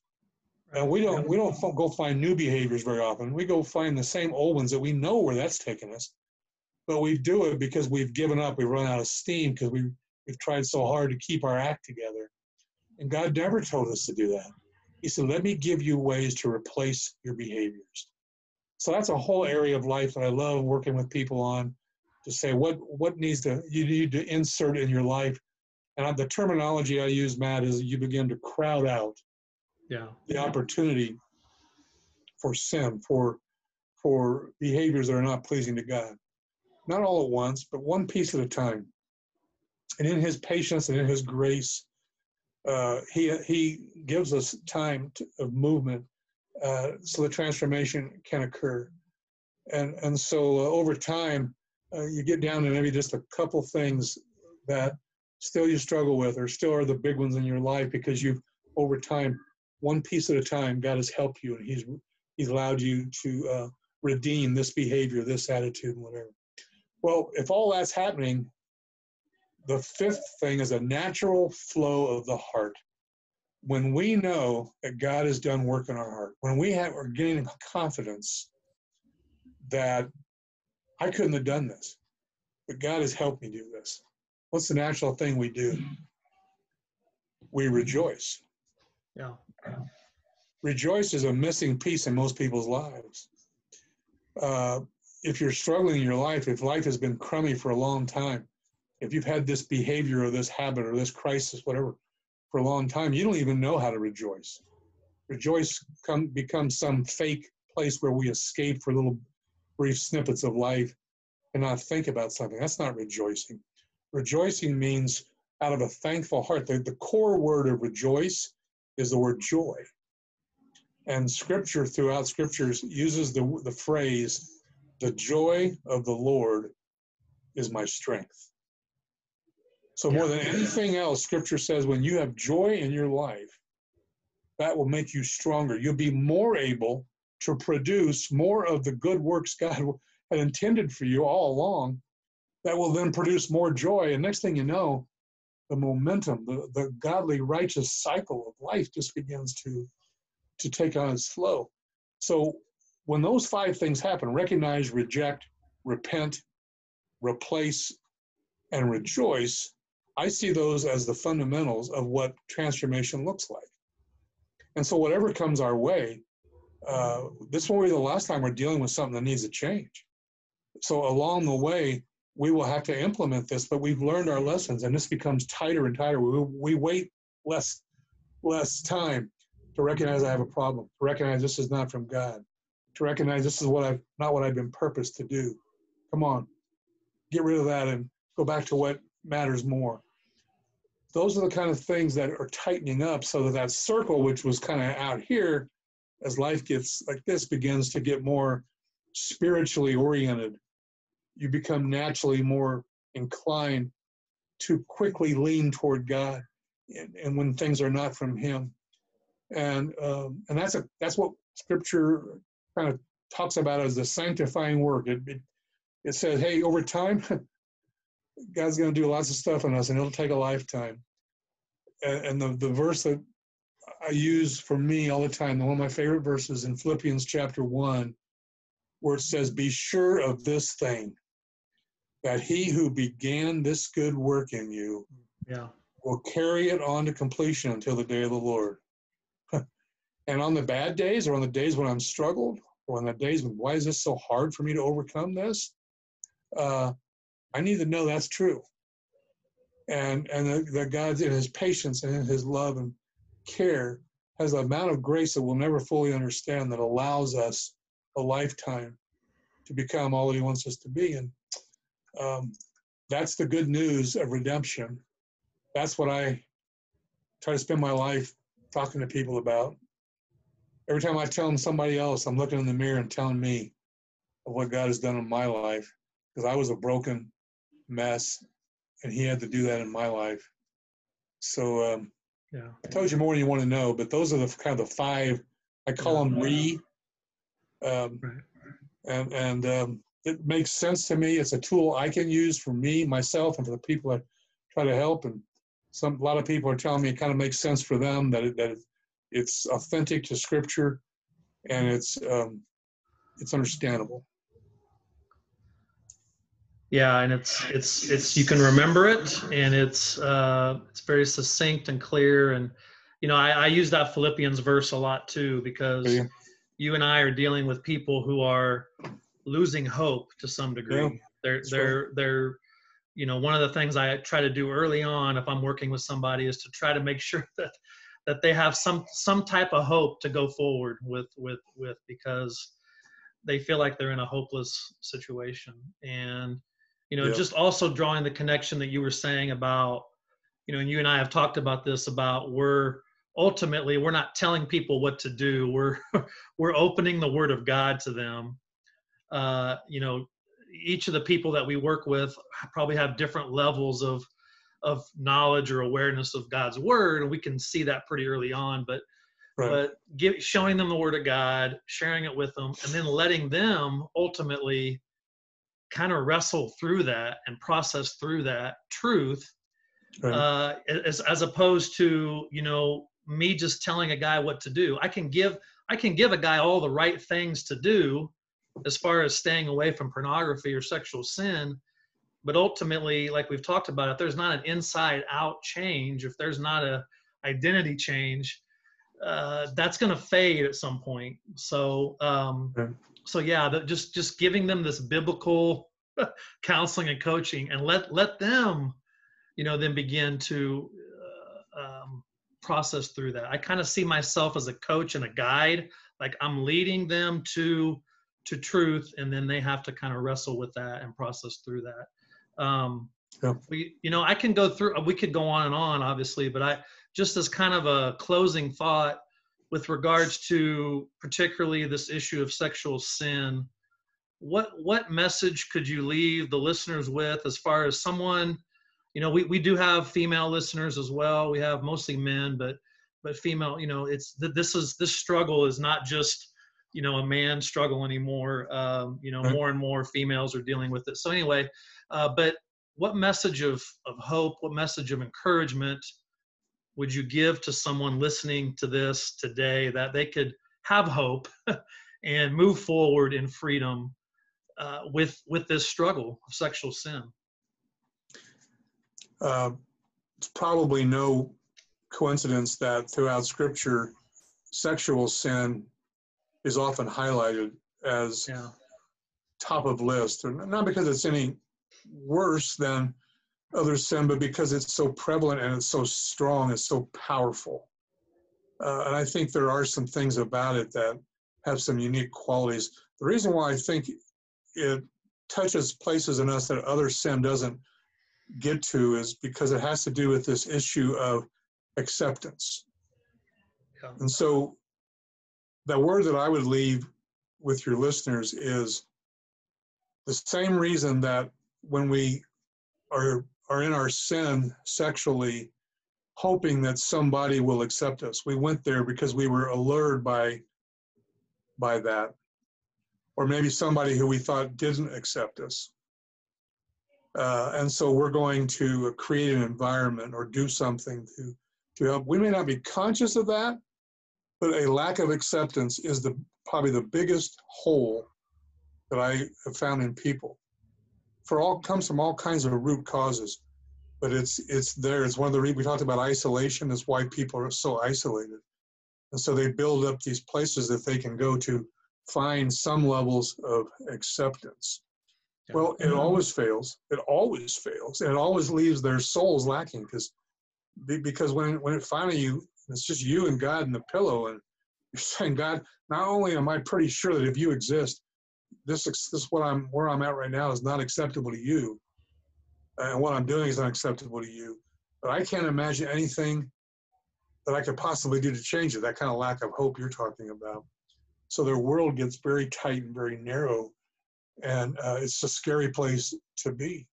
And we don't we don't f- go find new behaviors very often. We go find the same old ones that we know where that's taken us. But we do it because we've given up. We've run out of steam because we we've tried so hard to keep our act together. And God never told us to do that. He said, "Let me give you ways to replace your behaviors." So that's a whole area of life that I love working with people on to say what what needs to you need to insert in your life. And the terminology I use, Matt, is you begin to crowd out Yeah. the opportunity for sin, for for behaviors that are not pleasing to God. Not all at once, but one piece at a time. And in His patience and in His grace, uh, He He gives us time to, of movement uh, so the transformation can occur. And and so uh, over time, uh, you get down to maybe just a couple things that still you struggle with, or still are the big ones in your life because you've over time one piece at a time, God has helped you and He's He's allowed you to uh, redeem this behavior, this attitude, whatever. Well, if all that's happening, the fifth thing is a natural flow of the heart. When we know that God has done work in our heart, when we have, are gaining confidence that I couldn't have done this, but God has helped me do this. What's the natural thing we do? We rejoice. Yeah. Rejoice is a missing piece in most people's lives. Uh, if you're struggling in your life, if life has been crummy for a long time, if you've had this behavior or this habit or this crisis, whatever, for a long time, you don't even know how to rejoice. Rejoice come, becomes some fake place where we escape for little brief snippets of life and not think about something. That's not rejoicing. Rejoicing means out of a thankful heart. The, the core word of rejoice is the word joy. And scripture, throughout scriptures, uses the, the phrase, the joy of the Lord is my strength. So, more than anything else, scripture says when you have joy in your life, that will make you stronger. You'll be more able to produce more of the good works God had intended for you all along that will then produce more joy. And next thing you know, the momentum, the, the godly, righteous cycle of life just begins to, to take on its flow. So when those five things happen recognize, reject, repent, replace, and rejoice I see those as the fundamentals of what transformation looks like. And so, whatever comes our way, uh, this won't be the last time we're dealing with something that needs a change. So, along the way, we will have to implement this, but we've learned our lessons, and this becomes tighter and tighter. We, we wait less, less time to recognize I have a problem, to recognize this is not from God, to recognize this is what I've not what I've been purposed to do. Come on, get rid of that and go back to what matters more those are the kind of things that are tightening up so that that circle which was kind of out here as life gets like this begins to get more spiritually oriented you become naturally more inclined to quickly lean toward god and, and when things are not from him. And um, and that's a that's what scripture kind of talks about as the sanctifying work. It, it, it says hey over time God's going to do lots of stuff in us, and it'll take a lifetime. And the, the verse that I use for me all the time, one of my favorite verses in Philippians chapter 1, where it says, Be sure of this thing, that he who began this good work in you yeah. will carry it on to completion until the day of the Lord. and on the bad days, or on the days when I'm struggled, or on the days when, why is this so hard for me to overcome this? Uh, I need to know that's true and and that, that God's in His patience and in His love and care has an amount of grace that we'll never fully understand that allows us a lifetime to become all that He wants us to be. And um, that's the good news of redemption. That's what I try to spend my life talking to people about. Every time I tell them somebody else, I'm looking in the mirror and telling me of what God has done in my life because I was a broken mess and he had to do that in my life. So um, yeah, I told you more than you want to know, but those are the kind of the five. I call yeah. them re. Um, right. And and um, it makes sense to me. It's a tool I can use for me, myself, and for the people I try to help. And some a lot of people are telling me it kind of makes sense for them that it, that it's authentic to Scripture, and it's um, it's understandable. Yeah, and it's it's it's you can remember it, and it's uh, it's very succinct and clear. And you know, I, I use that Philippians verse a lot too because yeah. you and I are dealing with people who are losing hope to some degree. Yeah. They're they're they're you know one of the things I try to do early on if I'm working with somebody is to try to make sure that that they have some some type of hope to go forward with with with because they feel like they're in a hopeless situation and you know just also drawing the connection that you were saying about you know and you and i have talked about this about we're ultimately we're not telling people what to do we're we're opening the word of god to them uh you know each of the people that we work with probably have different levels of of knowledge or awareness of god's word and we can see that pretty early on but right. but give, showing them the Word of God, sharing it with them, and then letting them ultimately kind of wrestle through that and process through that truth, right. uh, as as opposed to you know me just telling a guy what to do. I can give I can give a guy all the right things to do as far as staying away from pornography or sexual sin but ultimately like we've talked about if there's not an inside out change if there's not a identity change uh, that's going to fade at some point. So um, yeah. so yeah the, just just giving them this biblical counseling and coaching and let let them you know then begin to uh, um, process through that. I kind of see myself as a coach and a guide. Like i'm leading them to to truth and then they have to kind of wrestle with that and process through that um yeah. we you know i can go through we could go on and on obviously but i just as kind of a closing thought with regards to particularly this issue of sexual sin what what message could you leave the listeners with as far as someone you know we, we do have female listeners as well we have mostly men but but female you know it's that this is this struggle is not just you know a man struggle anymore um, you know right. more and more females are dealing with it so anyway uh, but what message of of hope what message of encouragement would you give to someone listening to this today that they could have hope and move forward in freedom uh, with with this struggle of sexual sin uh, it's probably no coincidence that throughout scripture sexual sin is often highlighted as yeah. top of list, not because it's any worse than other sin, but because it's so prevalent and it's so strong, it's so powerful. Uh, and I think there are some things about it that have some unique qualities. The reason why I think it touches places in us that other sin doesn't get to is because it has to do with this issue of acceptance. Yeah. And so the word that I would leave with your listeners is the same reason that when we are are in our sin sexually hoping that somebody will accept us. We went there because we were allured by by that. Or maybe somebody who we thought didn't accept us. Uh, and so we're going to create an environment or do something to to help. We may not be conscious of that but a lack of acceptance is the probably the biggest hole that I have found in people. For all comes from all kinds of root causes, but it's it's there. It's one of the we talked about isolation. Is why people are so isolated, and so they build up these places that they can go to find some levels of acceptance. Yeah. Well, it mm-hmm. always fails. It always fails, and it always leaves their souls lacking because because when when it finally you it's just you and God and the pillow, and you're saying, God, not only am I pretty sure that if you exist, this this what I'm where I'm at right now is not acceptable to you, and what I'm doing is unacceptable to you. But I can't imagine anything that I could possibly do to change it. That kind of lack of hope you're talking about. So their world gets very tight and very narrow, and uh, it's a scary place to be.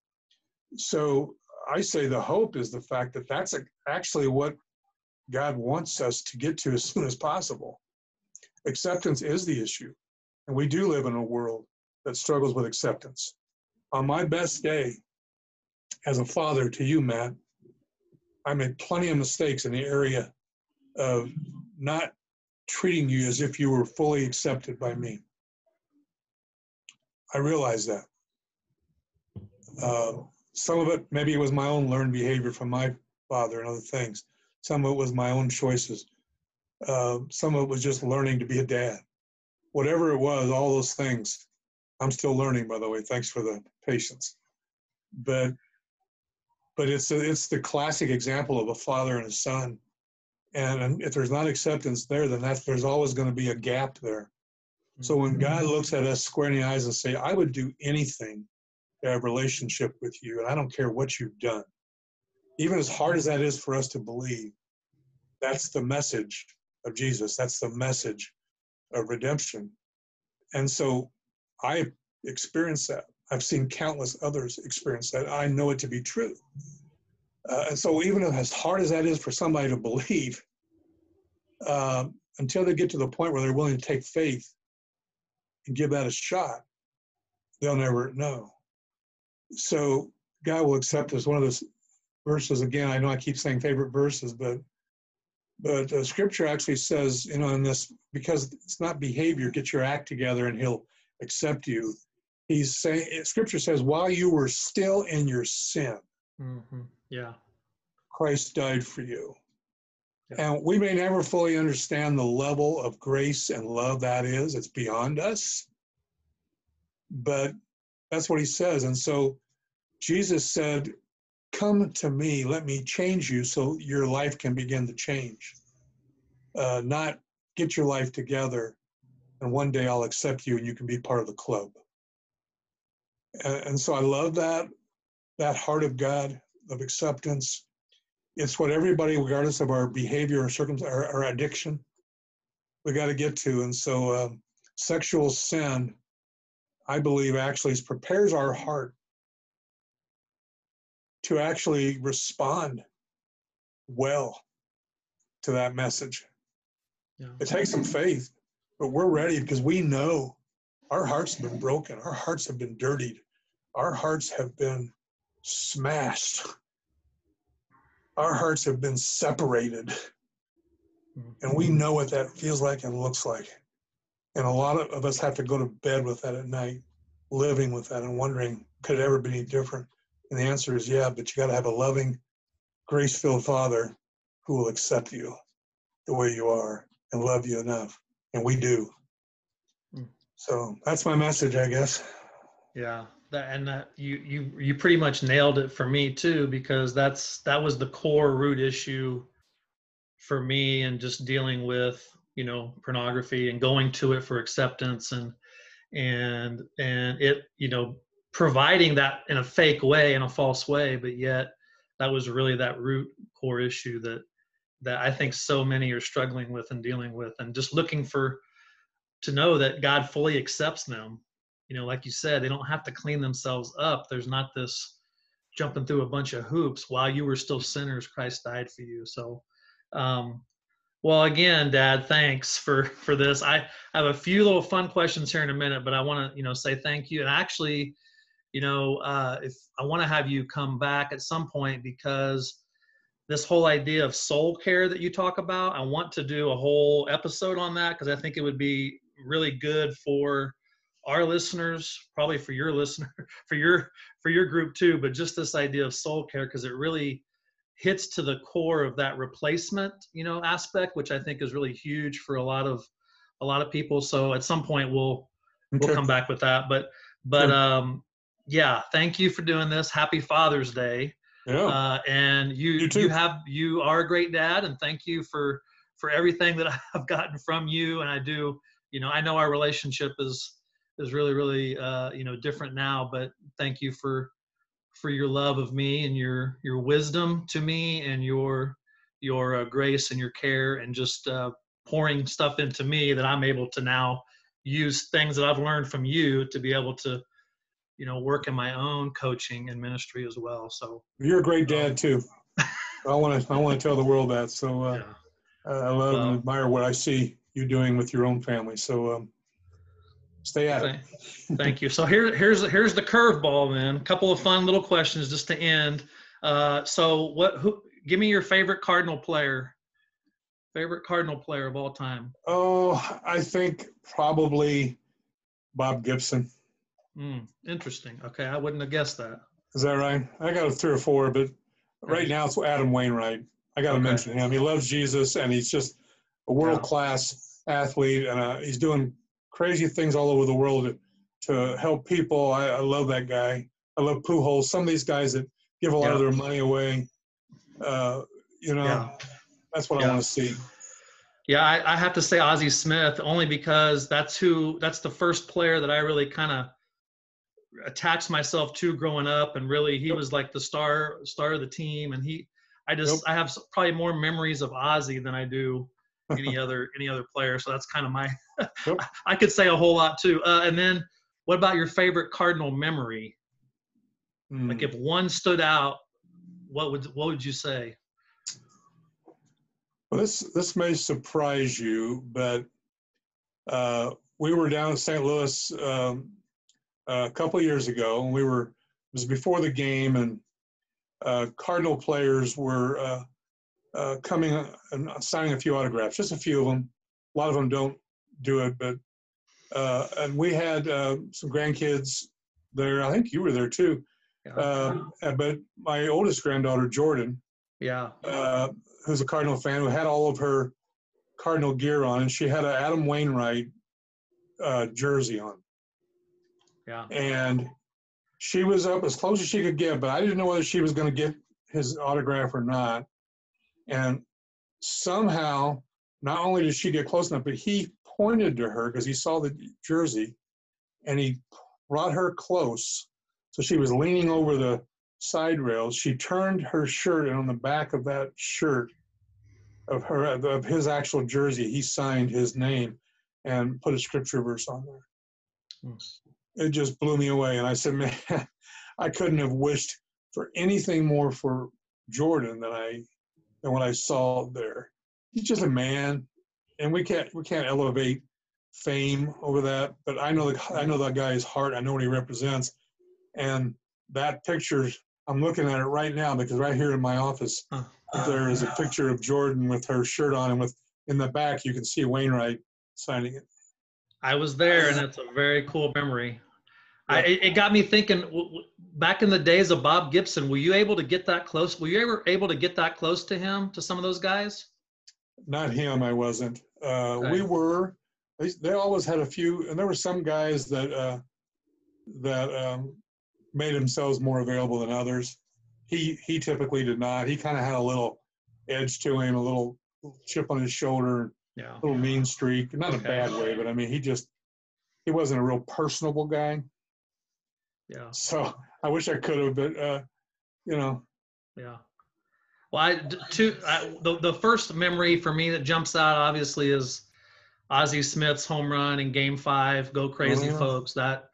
So I say the hope is the fact that that's a, actually what God wants us to get to as soon as possible. Acceptance is the issue. And we do live in a world that struggles with acceptance. On my best day, as a father to you, Matt, I made plenty of mistakes in the area of not treating you as if you were fully accepted by me. I realize that. Uh, some of it, maybe it was my own learned behavior from my father and other things. Some of it was my own choices. Uh, some of it was just learning to be a dad. Whatever it was, all those things. I'm still learning, by the way. Thanks for the patience. But but it's a, it's the classic example of a father and a son. And if there's not acceptance there, then that's, there's always going to be a gap there. So when God looks at us square in the eyes and say, "I would do anything to have a relationship with you, and I don't care what you've done," even as hard as that is for us to believe, that's the message of Jesus. That's the message of redemption. And so I've experienced that. I've seen countless others experience that. I know it to be true. Uh, and so, even as hard as that is for somebody to believe, uh, until they get to the point where they're willing to take faith and give that a shot, they'll never know. So God will accept us. One of those verses, again, I know I keep saying favorite verses, but but the scripture actually says, you know, in this, because it's not behavior, get your act together and he'll accept you. He's saying, scripture says, while you were still in your sin, mm-hmm. yeah, Christ died for you. And we may never fully understand the level of grace and love that is. It's beyond us. But that's what he says. And so Jesus said, Come to me, let me change you so your life can begin to change. Uh, not get your life together and one day I'll accept you and you can be part of the club. And, and so I love that, that heart of God of acceptance it's what everybody, regardless of our behavior or circumstance, our, our addiction, we got to get to. And so, um, sexual sin, I believe, actually prepares our heart to actually respond well to that message. Yeah. It takes some faith, but we're ready because we know our hearts have been broken, our hearts have been dirtied, our hearts have been smashed our hearts have been separated. And we know what that feels like and looks like. And a lot of us have to go to bed with that at night, living with that and wondering, could it ever be any different? And the answer is yeah, but you got to have a loving, grace filled father who will accept you the way you are and love you enough. And we do. Hmm. So that's my message, I guess. Yeah that and that you you you pretty much nailed it for me too because that's that was the core root issue for me and just dealing with you know pornography and going to it for acceptance and and and it you know providing that in a fake way in a false way but yet that was really that root core issue that that I think so many are struggling with and dealing with and just looking for to know that God fully accepts them you know, like you said, they don't have to clean themselves up. There's not this jumping through a bunch of hoops. While you were still sinners, Christ died for you. So, um, well, again, Dad, thanks for for this. I have a few little fun questions here in a minute, but I want to, you know, say thank you. And actually, you know, uh, if I want to have you come back at some point because this whole idea of soul care that you talk about, I want to do a whole episode on that because I think it would be really good for our listeners, probably for your listener, for your for your group too, but just this idea of soul care because it really hits to the core of that replacement, you know, aspect, which I think is really huge for a lot of a lot of people. So at some point we'll okay. we'll come back with that. But but sure. um yeah, thank you for doing this. Happy Father's Day. Yeah. Uh, and you you, you have you are a great dad and thank you for for everything that I've gotten from you and I do, you know, I know our relationship is is really really uh, you know different now but thank you for for your love of me and your your wisdom to me and your your uh, grace and your care and just uh, pouring stuff into me that i'm able to now use things that i've learned from you to be able to you know work in my own coaching and ministry as well so you're a great dad um, too i want to i want to tell the world that so uh, yeah. i love and admire what i see you doing with your own family so um, Stay at it. Thank you. So here, here's here's the curveball, man. A couple of fun little questions just to end. Uh, so what? Who? Give me your favorite Cardinal player. Favorite Cardinal player of all time. Oh, I think probably Bob Gibson. Mm, interesting. Okay, I wouldn't have guessed that. Is that right? I got a three or four, but right now it's Adam Wainwright. I got to okay. mention him. He loves Jesus, and he's just a world class yeah. athlete, and uh, he's doing crazy things all over the world to, to help people. I, I, love that guy. I love Pujols. Some of these guys that give a lot yeah. of their money away. Uh, you know, yeah. that's what. I want to see. Yeah, I, I, have to say Ozzie Smith only because that's who that's the first player that I really kind of attached myself to growing up, and really he was like the star star of the team, and he I just. I have probably more memories of Ozzie than I do any other any other player. So that's kind of my. I could say a whole lot too. Uh, and then, what about your favorite Cardinal memory? Mm. Like if one stood out, what would what would you say? Well, this this may surprise you, but uh, we were down in St. Louis um, a couple years ago, and we were it was before the game, and uh, Cardinal players were uh, uh, coming and signing a few autographs, just a few of them. A lot of them don't do it, but uh, and we had uh, some grandkids there. I think you were there too. Yeah. Uh, but my oldest granddaughter, Jordan, yeah. uh, who's a Cardinal fan, who had all of her Cardinal gear on, and she had an Adam Wainwright uh, jersey on, Yeah. and she was up as close as she could get, but I didn't know whether she was going to get his autograph or not. And somehow, not only did she get close enough, but he pointed to her because he saw the jersey, and he brought her close. So she was leaning over the side rails. She turned her shirt, and on the back of that shirt, of her of his actual jersey, he signed his name and put a scripture verse on there. Hmm. It just blew me away, and I said, "Man, I couldn't have wished for anything more for Jordan than I than what I saw there. He's just a man, and we can't we can't elevate fame over that. But I know the I know that guy's heart. I know what he represents, and that picture. I'm looking at it right now because right here in my office Huh. there is a picture of Jordan with her shirt on, and with in the back you can see Wainwright signing it. I was there, and it's a very cool memory. I, it, it got me thinking. w- w- Back in the days of Bob Gibson, were you able to get that close? Were you ever able to get that close to him, to some of those guys? Not him, I wasn't. Uh, We were. They, they always had a few, and there were some guys that uh, that um, made themselves more available than others. He he typically did not. He kind of had a little edge to him, a little chip on his shoulder, Yeah. a little mean streak. Not in a bad way, but I mean, he just he wasn't a real personable guy. Yeah. So I wish I could have, but uh, you know, Yeah. Well, I two I, the the first memory for me that jumps out obviously is Ozzie Smith's home run in Game Five. Go crazy, yeah. folks! That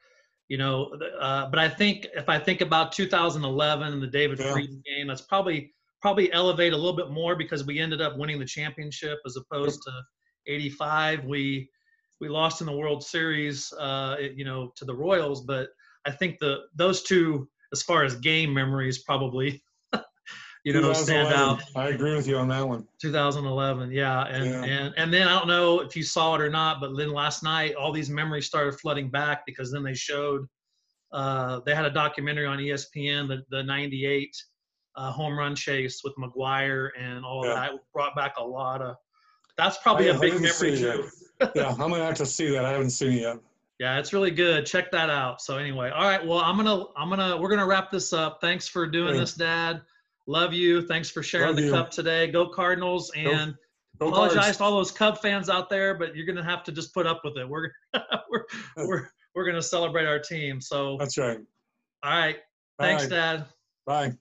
you know, uh, but I think if I think about 2011 and the David Yeah. Freese game, that's probably probably elevate a little bit more because we ended up winning the championship as opposed to 85. We we lost in the World Series, uh, it- you know, to the Royals, but I think the those two, as far as game memories, probably, you know, stand out. I agree with you on that one. 2011, yeah, and Yeah. and and then I don't know if you saw it or not, but then last night all these memories started flooding back because then they showed uh, they had a documentary on ESPN, the the '98 uh, home run chase with McGwire and all Yeah. that brought back a lot of. That's probably I- a big memory too. yeah, I'm gonna have to see that. I haven't seen it yet. Yeah, it's really good. Check that out. So anyway, all right. Well, I'm gonna I'm gonna we're gonna wrap this up. Thanks for doing Thanks. this, Dad. Love you. Thanks for sharing Love the you. cup today. Go Cardinals and go, go apologize Cards. to all those Cub fans out there, but you're gonna have to just put up with it. We're we're we're we're gonna celebrate our team. So that's right. All right. Thanks. Dad. Bye.